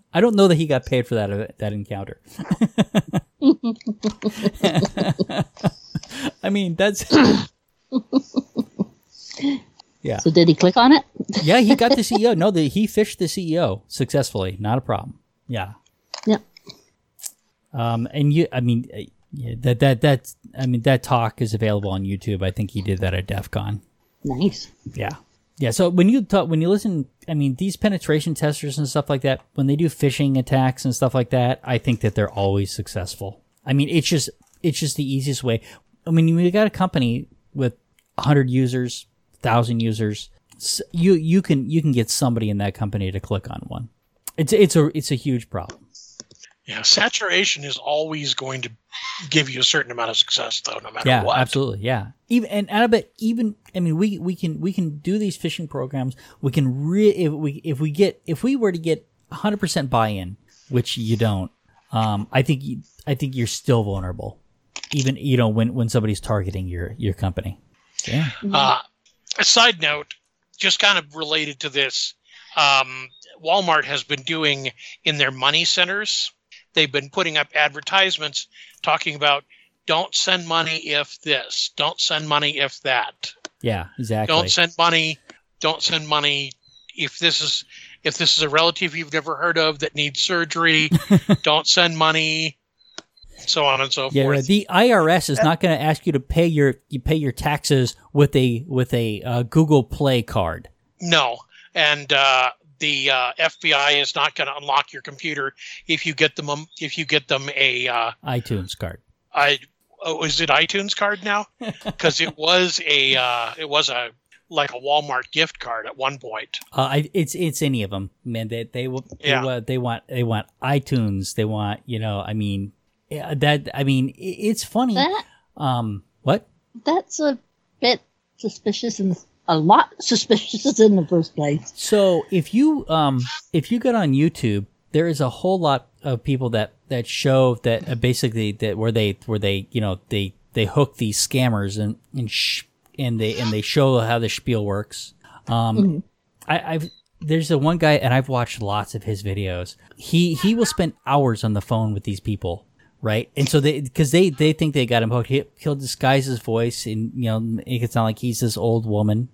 *laughs* I don't know that he got paid for that that encounter. *laughs* *laughs* I mean, that's yeah, So did he click on it? *laughs* yeah. He got the *laughs* CEO. No, the, he phished the CEO successfully. Not a problem. Yeah. Yeah. Um, and you, I mean, uh, yeah, that that that I mean that talk is available on YouTube. I think he did that at DEF CON. Nice. Yeah, yeah. So when you talk, when you listen, I mean, these penetration testers and stuff like that, when they do phishing attacks and stuff like that, I think that they're always successful. I mean, it's just it's just the easiest way. I mean, you got a company with hundred users, thousand users. You you can you can get somebody in that company to click on one. It's it's a it's a huge problem. Yeah, saturation is always going to give you a certain amount of success, though, no matter Yeah, what. absolutely. Yeah. Even and out of it, even I mean, we we can we can do these phishing programs. We can re if we if we get if we were to get 100 percent buy-in, which you don't. Um, I think you, I think you're still vulnerable, even you know when when somebody's targeting your your company. Yeah. Uh, a side note, just kind of related to this, um, Walmart has been doing in their money centers. They've been putting up advertisements talking about don't send money if this, don't send money if that, Yeah. Exactly. don't send money, don't send money if this is if this is a relative you've never heard of that needs surgery, *laughs* don't send money, so on and so Yeah, forth. the IRS is not going to ask you to pay your you pay your taxes with a with a uh, Google Play card. No, and uh, the uh, FBI is not going to unlock your computer if you get them um, if you get them a uh, iTunes card. I oh, is it iTunes card now? *laughs* Because it was a uh, it was a like a Walmart gift card at one point. Uh, it's it's any of them, man. They they will they, Yeah. they want they want iTunes. They want you know. I mean yeah, that. I mean it's funny. That Um, what? that's a bit suspicious and a lot suspicious *laughs* in the first place. So if you um if you get on YouTube, there is a whole lot of people that that show that uh, basically that where they where they you know they they hook these scammers and and sh- and they and they show how the spiel works. Um, I, I've there's a one guy and I've watched lots of his videos. He he will spend hours on the phone with these people, right? And so they because they they think they got him hooked. He, he'll disguise his voice and you know make it sound like he's this old woman.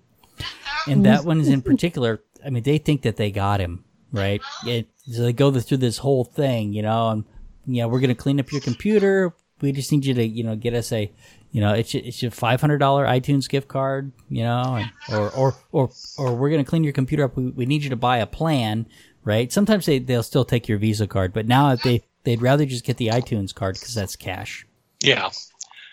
And that one is in *laughs* particular. I mean, they think that they got him, right? It, so they go through this whole thing, you know, and you know we're gonna clean up your computer. We just need you to you know get us a you know, it's it's a five hundred dollar iTunes gift card, you know, and, or or or or we're gonna clean your computer up. We, we need you to buy a plan, right? Sometimes they they'll still take your Visa card, but now if they they'd rather just get the iTunes card because that's cash. Yeah,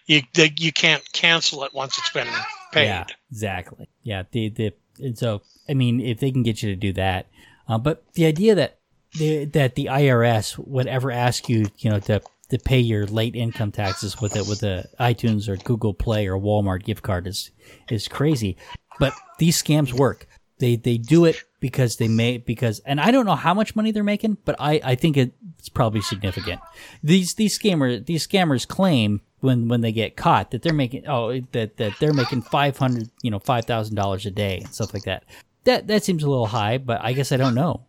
you they, you can't cancel it once it's been paid. Yeah, exactly. Yeah, the the and so I mean, if they can get you to do that, uh, but the idea that the that the IRS would ever ask you, you know, to to pay your late income taxes with it with a iTunes or Google Play or Walmart gift card is is crazy. But these scams work. They they do it because they may because and I don't know how much money they're making, but I I think it's probably significant. These these scammers these scammers claim when when they get caught that they're making oh that that they're making five hundred you know five thousand dollars a day and stuff like that. That that seems a little high, but I guess I don't know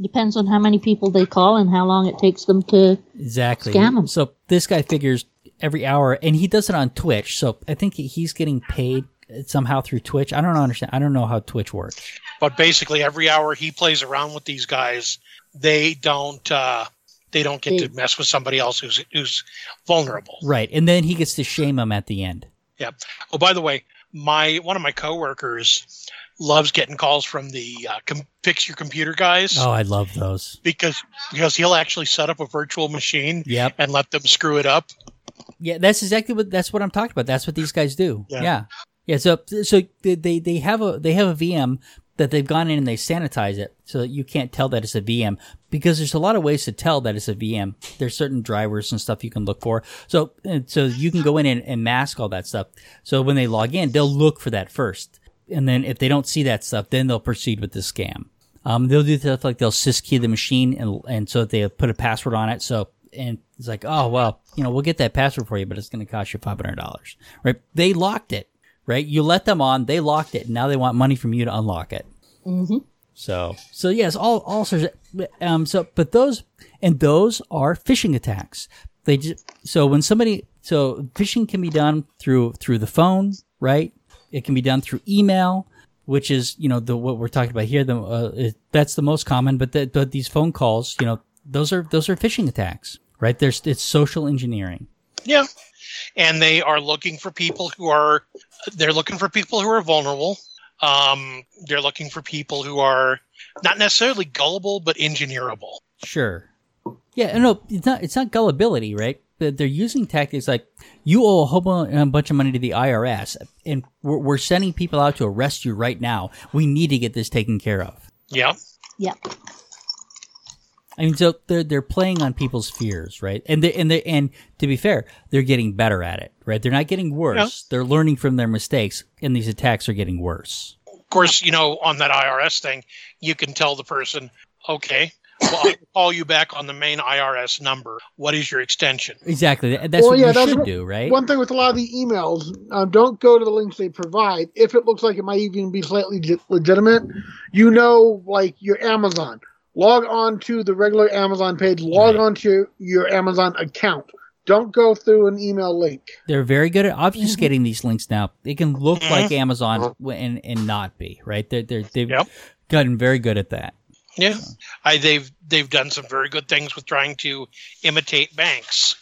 Depends on how many people they call and how long it takes them to. exactly. Scam 'em. So this guy figures every hour, and he does it on Twitch. So I think he's getting paid somehow through Twitch. I don't understand. I don't know how Twitch works. But basically, every hour he plays around with these guys, they don't uh, they don't get They- to mess with somebody else who's who's vulnerable. Right, and then he gets to shame them at the end. Yeah. Oh, by the way, my one of my coworkers loves getting calls from the uh, com- fix your computer guys Oh, I love those. because because he'll actually set up a virtual machine Yep. and let them screw it up. Yeah, that's exactly what that's what I'm talking about. That's what these guys do. Yeah. Yeah. Yeah, so so they they they have a they have a VM that they've gone in and they sanitize it so that you can't tell that it's a VM because there's a lot of ways to tell that it's a VM. There's certain drivers and stuff you can look for. So so you can go in and, and mask all that stuff. So when they log in, they'll look for that first. And then if they don't see that stuff, then they'll proceed with the scam. Um, they'll do stuff like they'll syskey the machine and and so they put a password on it. So and it's like, oh well, you know, we'll get that password for you, but it's going to cost you five hundred dollars, right? They locked it, right? You let them on, they locked it, and now they want money from you to unlock it. Mhm. So so yes, all all sorts. Of, um. So but those and those are phishing attacks. They just so when somebody so phishing can be done through through the phone, right? It can be done through email, which is you know the what we're talking about here. The uh, is, that's the most common. But the, but these phone calls, you know, those are those are phishing attacks, right? There's it's social engineering. Yeah. And they are looking for people who are they're looking for people who are vulnerable. Um, they're looking for people who are not necessarily gullible but engineerable. Sure. Yeah, no, it's not. It's not gullibility, right? They're they're using tactics like you owe a whole bunch of money to the IRS, and we're, we're sending people out to arrest you right now. We need to get this taken care of. Yeah. Yep. I mean, so they're they're playing on people's fears, right? And they and they and to be fair, they're getting better at it, right? They're not getting worse. They're learning from their mistakes, and these attacks are getting worse. Of course, you know, on that IRS thing, you can tell the person, okay, well, I'll *laughs* call you back on the main IRS number. What is your extension? Exactly. That's well, what yeah, you should do, right? One thing with a lot of the emails, um, don't go to the links they provide. If it looks like it might even be slightly legitimate, you know, like your Amazon. Log on to the regular Amazon page. Log right. on to your, your Amazon account. Don't go through an email link. They're very good at obfuscating these links now. They can look mm-hmm. like Amazon and, and not be, right? They're, they're, they've yep. gotten very good at that. Yeah, I, they've they've done some very good things with trying to imitate banks.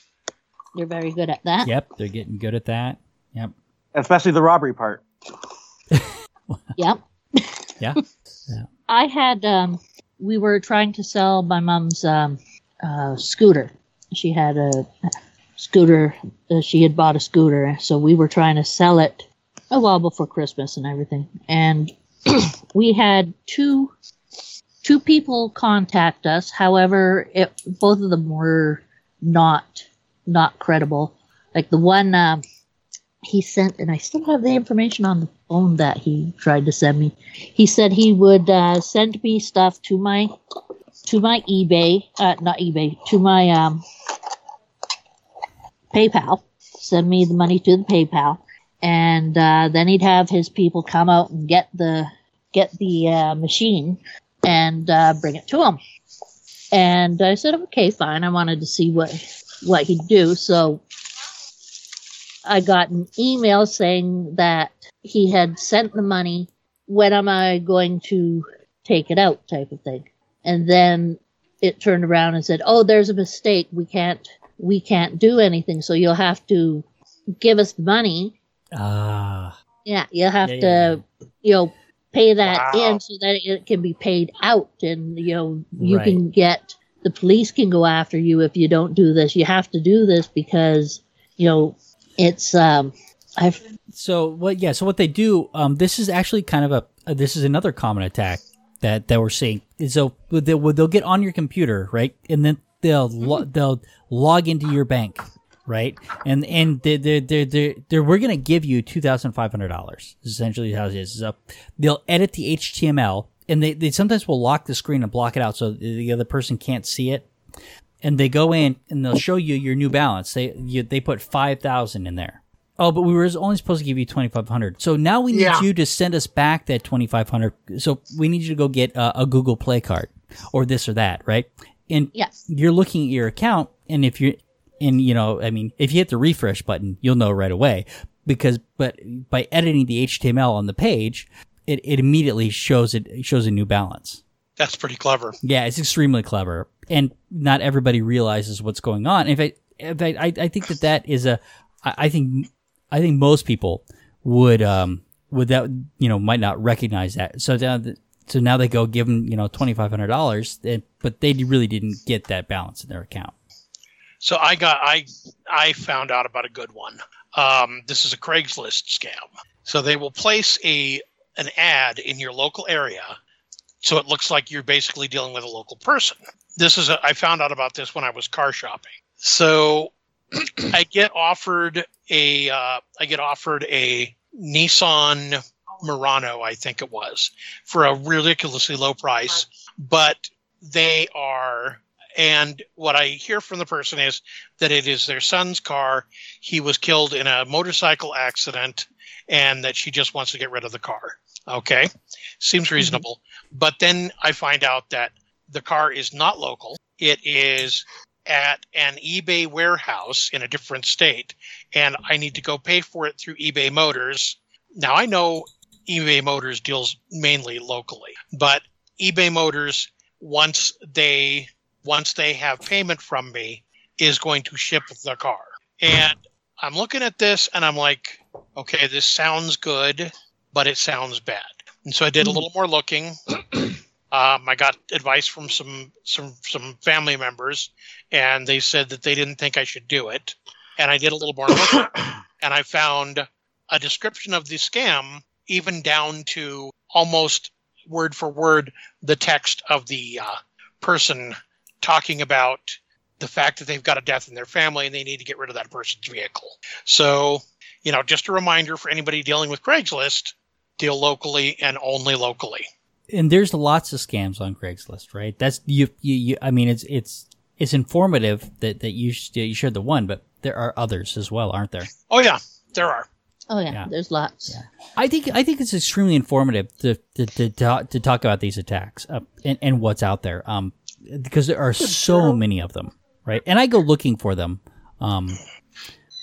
They're very good at that. Yep, they're getting good at that. Yep, especially the robbery part. *laughs* yep. yeah. yeah. *laughs* I had um, we were trying to sell my mom's um, uh, scooter. She had a scooter. Uh, she had bought a scooter, so we were trying to sell it a while before Christmas and everything. And *clears throat* we had two two people contact us. However, it, both of them were not not credible. Like the one uh, he sent, and I still have the information on the phone that he tried to send me. He said he would uh, send me stuff to my to my eBay, uh, not eBay, to my um, PayPal. Send me the money to the PayPal, and uh, then he'd have his people come out and get the get the uh, machine and uh, bring it to him. And I said, okay, fine. I wanted to see what what he'd do. So I got an email saying that he had sent the money. When am I going to take it out? Type of thing. And then it turned around and said, "Oh, there's a mistake. We can't we can't do anything. So you'll have to give us the money." Ah. Uh, yeah, you'll have yeah, to yeah. you know pay that wow. in so that it can be paid out and you know you right. can get the police can go after you if you don't do this you have to do this because you know it's um i've so what yeah so what they do um this is actually kind of a uh, this is another common attack that that we're seeing so they'll, they'll get on your computer right and then they'll lo- they'll log into your bank right? And and they they they they they we're gonna give you two thousand five hundred dollars. Essentially, how it is. So they'll edit the HTML, and they they sometimes will lock the screen and block it out so the other person can't see it. And they go in and they'll show you your new balance. They you, they put five thousand in there. Oh, but we were only supposed to give you twenty five hundred. So now we need yeah. you to send us back that twenty five hundred. So we need you to go get a, a Google Play card or this or that, right? And yes. you're looking at your account, and if you're and you know, I mean, if you hit the refresh button, you'll know right away because, but by editing the HTML on the page, it, it immediately shows it, it shows a new balance. That's pretty clever. Yeah, it's extremely clever, and not everybody realizes what's going on. In fact, in fact, I, I think that that is a, I, I think, I think most people would, um, would that, you know, might not recognize that. So now, so now they go give them, you know, twenty five hundred dollars, but they really didn't get that balance in their account. So I got I I found out about a good one. Um, this is a Craigslist scam. So they will place a an ad in your local area, so it looks like you're basically dealing with a local person. This is a, I found out about this when I was car shopping. So *clears throat* I get offered a uh, I get offered a Nissan Murano, I think it was, for a ridiculously low price, but they are and what I hear from the person is that it is their son's car. He was killed in a motorcycle accident and that she just wants to get rid of the car. Okay. Seems mm-hmm. reasonable. Mm-hmm. But then I find out that the car is not local. It is at an eBay warehouse in a different state, and I need to go pay for it through eBay Motors. Now I know eBay Motors deals mainly locally, but eBay Motors, once they once they have payment from me, is going to ship the car. And I'm looking at this and I'm like, okay, this sounds good, but it sounds bad. And so I did a little more looking. *clears throat* Um, I got advice from some some some family members, and they said that they didn't think I should do it. And I did a little more looking, *coughs* and I found a description of the scam, even down to almost word for word the text of the uh, person talking about the fact that they've got a death in their family and they need to get rid of that person's vehicle. So, you know, just a reminder for anybody dealing with Craigslist, deal locally and only locally. and there's lots of scams on Craigslist, right? That's you, you, you I mean, it's it's it's informative that that you sh- you shared the one, but there are others as well, aren't there? Oh yeah, there are. Oh yeah, Yeah. there's lots. Yeah. I think I think it's extremely informative to to to, to, to talk about these attacks uh, and and what's out there, um, because there are so many of them, right? And I go looking for them, um,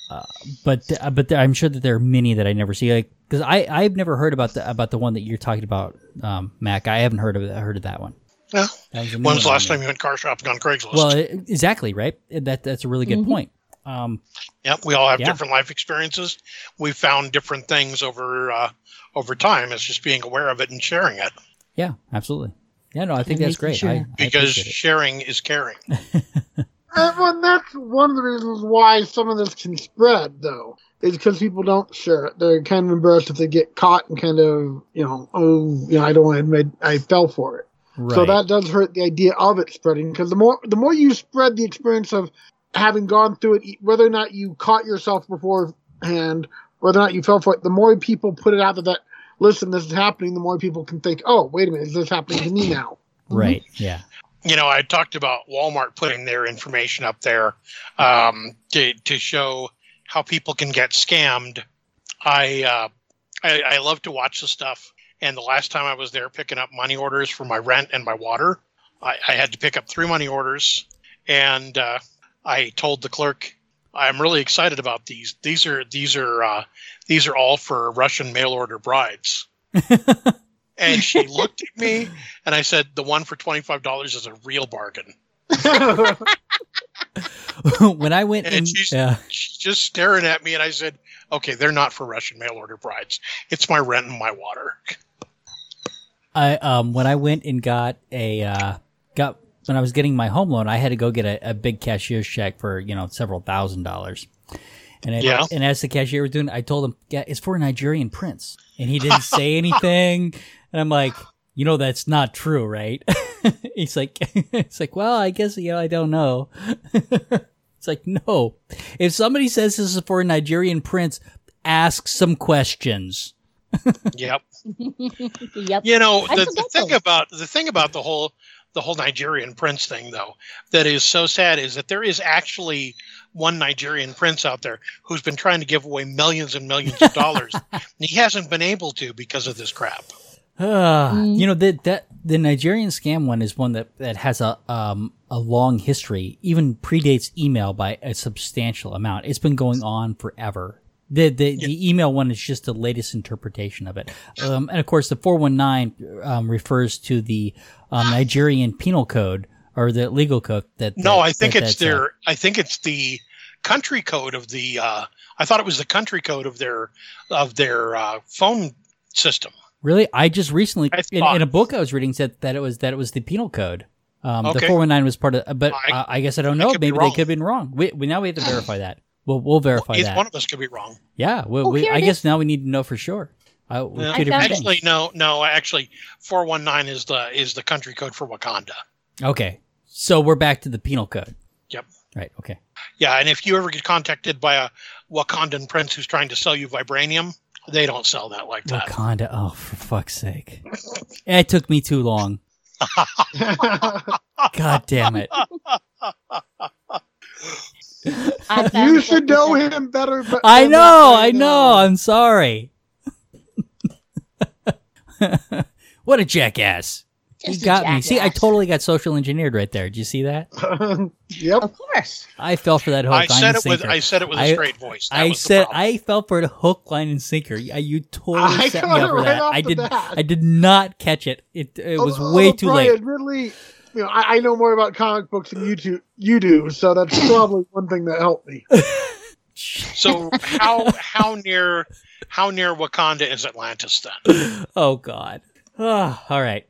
uh, but th- but th- I'm sure that there are many that I never see, like because I I've never heard about the about the one that you're talking about, um, Mac. I haven't heard of heard of that one. Yeah. That was a When's the last time you went car shopping on Craigslist? Well, exactly, right? That that's a really good Mhm. point. Um, Yep, we all have Yeah. different life experiences. We've found different things over uh, over time. It's just being aware of it and sharing it yeah, absolutely. Yeah, no, I think And that's great. sure. I, I because appreciate it. sharing is caring. *laughs* And that's one of the reasons why some of this can spread, though, is because people don't share it. They're kind of embarrassed if they get caught and kind of, you know, oh, you know, I don't want to admit I fell for it. right. So that does hurt the idea of it spreading because the more the more you spread the experience of having gone through it, whether or not you caught yourself beforehand, whether or not you fell for it, the more people put it out there that listen, this is happening, the more people can think, oh, wait a minute, is this happening to me now? *laughs* right. Yeah. you know, I talked about Walmart putting their information up there um, to to show how people can get scammed. I, uh, I I love to watch the stuff, and the last time I was there picking up money orders for my rent and my water, I, I had to pick up three money orders, and uh, I told the clerk. I'm really excited about these. These are these are uh, these are all for Russian mail order brides. *laughs* And she looked at me and I said, the one for $25 is a real bargain. *laughs* when I went And in, she's- yeah, She's just staring at me and I said, okay, they're not for Russian mail order brides. It's my rent and my water. I um when I went and got a uh got when I was getting my home loan, I had to go get a, a big cashier's check for you know several thousand dollars. And Yeah. and as the cashier was doing, I told him, "Yeah, it's for a Nigerian prince," and he didn't say anything. And I'm like, "You know, that's not true, right?" *laughs* He's like, *laughs* "It's like, well, I guess you know, I don't know." *laughs* it's like, no, if somebody says this is for a Nigerian prince, ask some questions. Yep. yep. You know, the, the thing those. about the thing about the whole the whole Nigerian prince thing though, that is so sad is that there is actually one Nigerian prince out there who's been trying to give away millions and millions of dollars. and he hasn't been able to because of this crap. Ah, Mm. You know that that the Nigerian scam one is one that that has a um a long history, even predates email by a substantial amount. It's been going on forever. The the, the email one is just the latest interpretation of it, um, and of course the four one nine um, refers to the um, Nigerian penal code or the legal code. That No, I think that- it's uh, their. I think it's the country code of the. Uh, I thought it was the country code of their of their uh, phone system. Really, I just recently in, in a book I was reading said that it was that it was the penal code. Um, The four one nine was part of, but I- I, I guess I don't know. Maybe they could have been wrong. We, we now we have to verify that. We'll we'll verify Either that. one of us could be wrong. yeah, we, Oh, we, I it guess is. now we need to know for sure. Uh, with Yeah. I different found it. Actually, things. no, no. Actually, four one nine is the is the country code for Wakanda. Okay, so we're back to the penal code. Yep. Right. Okay. Yeah, and if you ever get contacted by a Wakandan prince who's trying to sell you vibranium, they don't sell that like that. Wakanda. Oh, for fuck's sake! it took me too long. *laughs* God damn it! I you should know him better. But I know. I know. I'm sorry. *laughs* what a jackass! He Just a got me. See, I totally got social engineered right there. Did you see that? *laughs* yep. Of course. I fell for that hook. I line, said and it with sinker. I said it with a I- straight voice. That I was said problem. I fell for the hook, line, and sinker. You, you totally I set me got up for right that. I did. bat. I did not catch it. It it was Although- way although, too Brian, late. Admittedly, you know, I, I know more about comic books than you two you do, so that's *laughs* probably one thing that helped me. *laughs* So how how near how near Wakanda is Atlantis then? Oh God. Ah, *sighs* all right.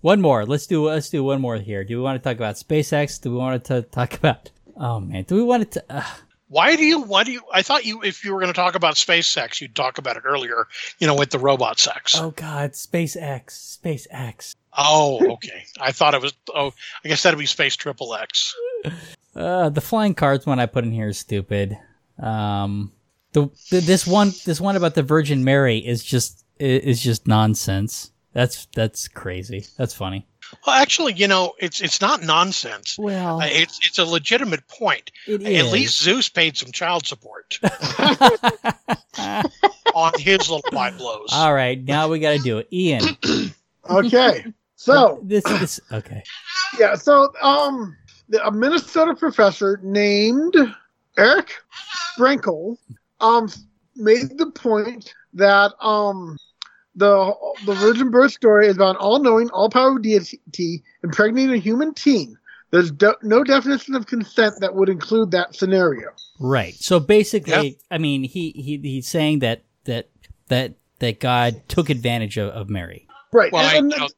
One more. Let's do. Let's do one more here. Do we want to talk about SpaceX? Do we want to talk about? Oh man. Do we want to? Uh, Why do you why do you I thought you if you were going to talk about SpaceX, you'd talk about it earlier, you know, with the robot sex. oh God. SpaceX. SpaceX. Oh, okay. I thought it was. Oh, I guess that'd be Space Triple X. *laughs* Uh, the flying cards one I put in here is stupid. Um, the, the this one this one about the Virgin Mary is just is just nonsense. That's that's crazy. That's funny. Well, actually, you know, it's it's not nonsense. Well, Uh, it's it's a legitimate point. it At is. least Zeus paid some child support *laughs* *laughs* on his little by blows. All right, now we got to do it. Ian, *clears throat* Okay. So this is okay. yeah, so um, a Minnesota professor named Eric Sprankle um made the point that um the the virgin birth story is about an all-knowing, all-powerful deity impregnating a human teen. There's de- no definition of consent that would include that scenario. Right. So basically, I mean, he, he he's saying that that that that God took advantage of, of Mary. Right. Well, I, and, you know,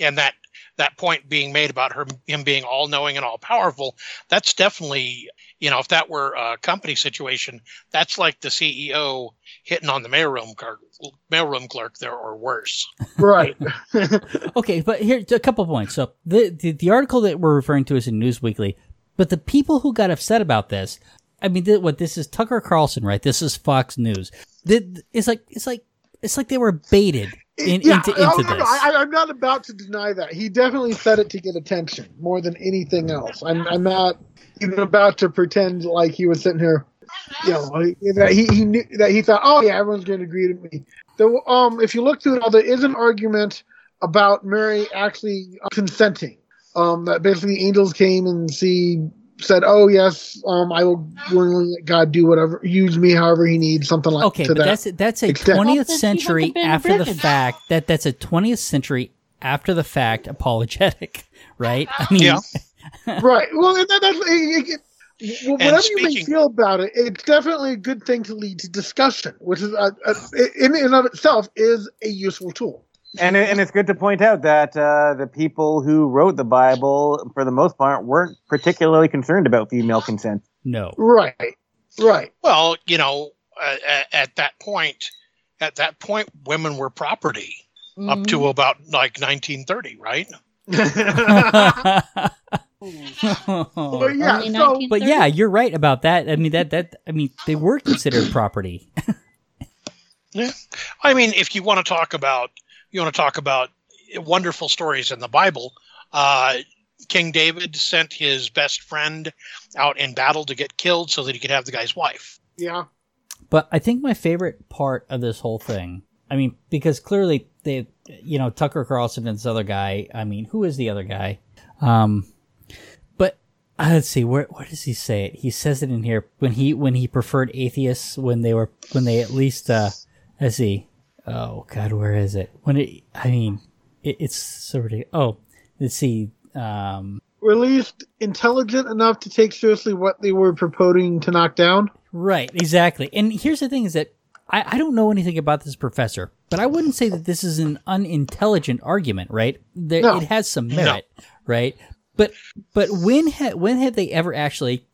and that that point being made about her him being all knowing and all powerful, that's definitely you know if that were a company situation, that's like the CEO hitting on the mailroom clerk, mailroom clerk there or worse. right. *laughs* *laughs* Okay, but here a couple points. So the, the the article that we're referring to is in News Weekly, but the people who got upset about this, I mean, th- what this is Tucker Carlson, right? This is Fox News. Th- It's like it's like it's like they were baited in, yeah, into into this. I, I'm not about to deny that. He definitely said it to get attention more than anything else. I'm, I'm not even about to pretend like he was sitting here, you know, that he, he knew that he thought, oh yeah, everyone's going to agree to me. The, um, if you look through it all, there is an argument about Mary actually consenting. Um, that basically angels came and she said, "Oh yes, um, I will willingly let God do whatever, use me however He needs." Something like that. Okay, to but that. that's that's a extent. twentieth Well, then she century wouldn't after the fact. That that's a twentieth century after the fact apologetic, *laughs* right? I mean, Yeah. *laughs* right. Well, and that, that's it, it, well, And whatever you may feel about it, it's definitely a good thing to lead to discussion, which is uh, uh, in and of itself is a useful tool. And it, and it's good to point out that uh, the people who wrote the Bible, for the most part, weren't particularly concerned about female consent. no. Right. Right. Well, you know, uh, at, at that point, at that point, women were property up Mhm. to about like 1930, right? *laughs* *laughs* Well, yeah. So, But yeah, you're right about that. I mean that that I mean they were considered property. *laughs* Yeah, I mean, if you want to talk about you want to talk about wonderful stories in the Bible, uh, King David sent his best friend out in battle to get killed so that he could have the guy's wife. yeah. But I think my favorite part of this whole thing, I mean, because clearly they, you know, Tucker Carlson and this other guy. I mean, who is the other guy? Um, but uh, let's see, where where does he say it? He says it in here when he when he preferred atheists when they were when they at least uh, let's see. Oh God, where is it? When it, I mean, it, it's so ridiculous. Oh, let's see. Um, Or at least intelligent enough to take seriously what they were proposing to knock down. Right, exactly. And here's the thing is that I, I don't know anything about this professor, but I wouldn't say that this is an unintelligent argument, right? There, No. It has some merit, no. right? But but when ha- when have they ever actually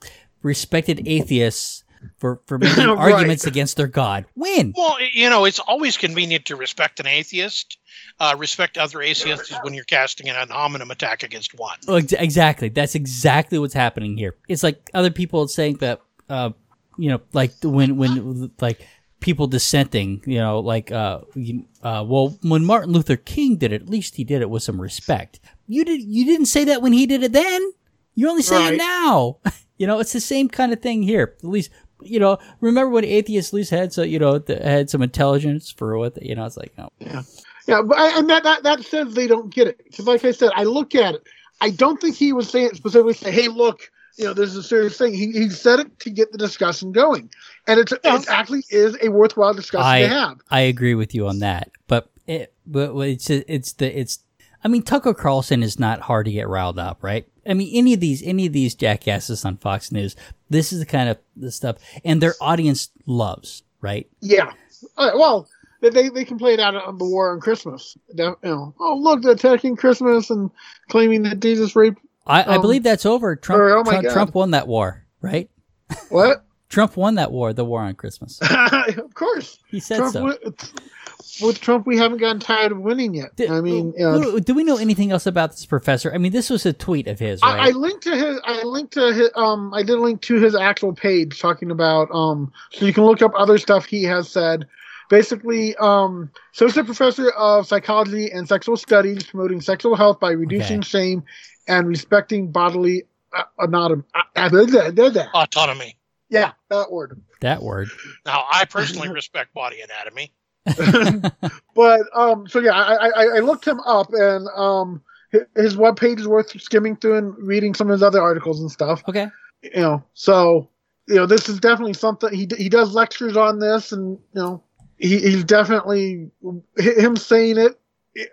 respected atheists for, for *laughs* making Right. arguments against their God? When? Well, you know, it's always convenient to respect an atheist. Uh, respect other atheists when you're casting an ad hominem attack against one. Oh, ex- exactly. That's exactly what's happening here. It's like other people saying that, uh, you know, like when when like people dissenting, you know, like uh, you, uh, well, when Martin Luther King did it, at least he did it with some respect. You did you didn't say that when he did it then. You're only saying it now. *laughs* you know, it's the same kind of thing here. At least. You know, remember when atheists at least had so you know th- had some intelligence for what you know? It's like, oh, Yeah, but I, and that, that that says they don't get it. Because, like I said, I look at it. I don't think he was saying specifically, say, "Hey, look, you know, this is a serious thing." He, he said it to get the discussion going, and it's Yeah. it actually is a worthwhile discussion I to have. I agree with you on that, but it but it's it's the it's. I mean, Tucker Carlson is not hard to get riled up, right? I mean, any of these any of these jackasses on Fox News, this is the kind of the stuff, and their audience loves, right? Yeah. Right, well, they- they can play it out on the war on Christmas. You know, oh look, they're attacking Christmas and claiming that Jesus raped. I, I Um, believe that's over. Trump or, oh my Trump, God. Trump won that war, right? What? *laughs* Trump won that war, the war on Christmas. *laughs* of course. He said Trump so. With Trump, we haven't gotten tired of winning yet. Do, I mean, you know, do- do we know anything else about this professor? I mean, this was a tweet of his, I, I linked to his. I linked to his. Um, I did link to his actual page talking about. Um, so you can look up other stuff he has said. Basically, um, associate professor of psychology and sexual studies, promoting sexual health by reducing Okay. shame and respecting bodily uh, anatomy. Uh, uh. Autonomy. yeah, that word. that word. Now, I personally *laughs* respect body anatomy. *laughs* But um, so yeah, I, I I looked him up, and um, hi- his webpage is worth skimming through and reading some of his other articles and stuff. Okay. you know so you know this is definitely something he he does lectures on this and you know he, he's definitely him saying it eh,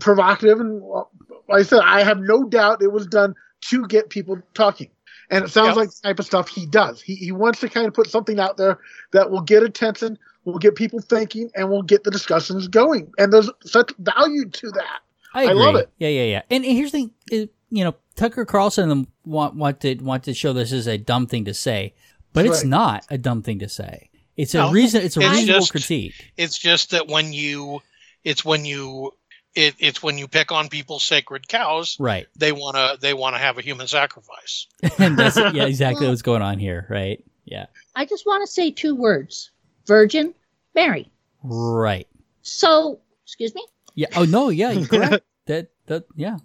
provocative and like i said i have no doubt it was done to get people talking and it sounds Yep. like the type of stuff he does he, he wants to kind of put something out there that will get attention will get people thinking and we'll get the discussions going and there's such value to that I, I love it. Yeah, yeah, yeah. And, and here's the thing, is, you know, Tucker Carlson and want want to want to show this is a dumb thing to say, but it's Right. not a dumb thing to say. It's a No, reason. It's a it's reasonable just- critique. It's just that when you, it's when you, it, it's when you pick on people's sacred cows, Right. they wanna they wanna have a human sacrifice. *laughs* and that's yeah, *laughs* exactly what's going on here. Right. Yeah. I just want to say two words Virgin Mary. Right. So, excuse me? Yeah. Oh no. Yeah. You're correct. *laughs* that that yeah.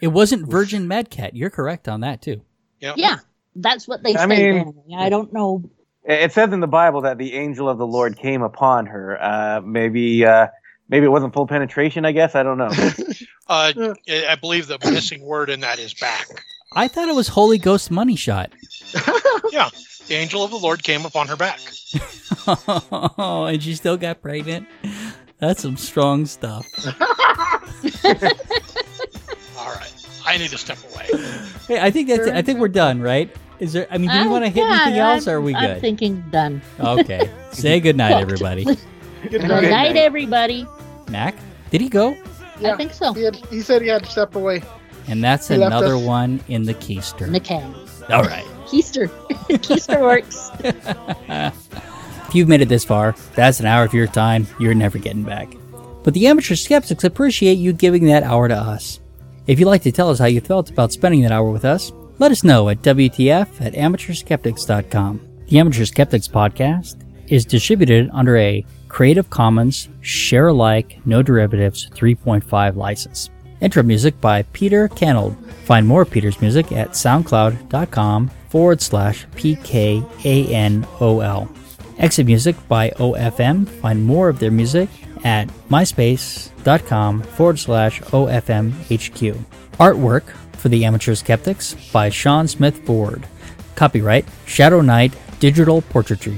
It wasn't Virgin Mad Cat. You're correct on that too. Yep. Yeah, that's what they I say. mean- I don't know. It it says in the Bible that the angel of the Lord came upon her. Uh, maybe, uh, maybe it wasn't full penetration. I guess I don't know. *laughs* Uh, I I believe the missing word in that is back. I thought it was Holy Ghost money shot. *laughs* Yeah, the angel of the Lord came upon her back. *laughs* and she still got pregnant. That's some strong stuff. *laughs* All right, I need to step away. Hey, I think that's it. I think we're done, right? Is there? I mean, do we Uh, want to hit yeah, anything else, or are I'm- we I'm good? thinking done. Okay. *laughs* Say good night, everybody. Good Good night. night, everybody. Mac, did he go? Yeah. I think so. he, had, he said he had to step away And that's He another one in the keister. In the can. All right. Keister. *laughs* Keister works. If you've made it this far, that's an hour of your time you're never getting back. But the amateur skeptics appreciate you giving that hour to us. If you'd like to tell us how you felt about spending that hour with us, let us know at WTF at amateurskeptics.com. The Amateur Skeptics podcast is distributed under a Creative Commons Share Alike No Derivatives 3.5 license. Intro music by Peter Canold. Find more Peter's music at soundcloud.com forward slash PKANOL. Exit music by OFM. Find more of their music at myspace.com forward slash OFMHQ. Artwork for the Amateur Skeptics by Sean Smith Ford. Copyright Shadow Knight Digital Portraiture.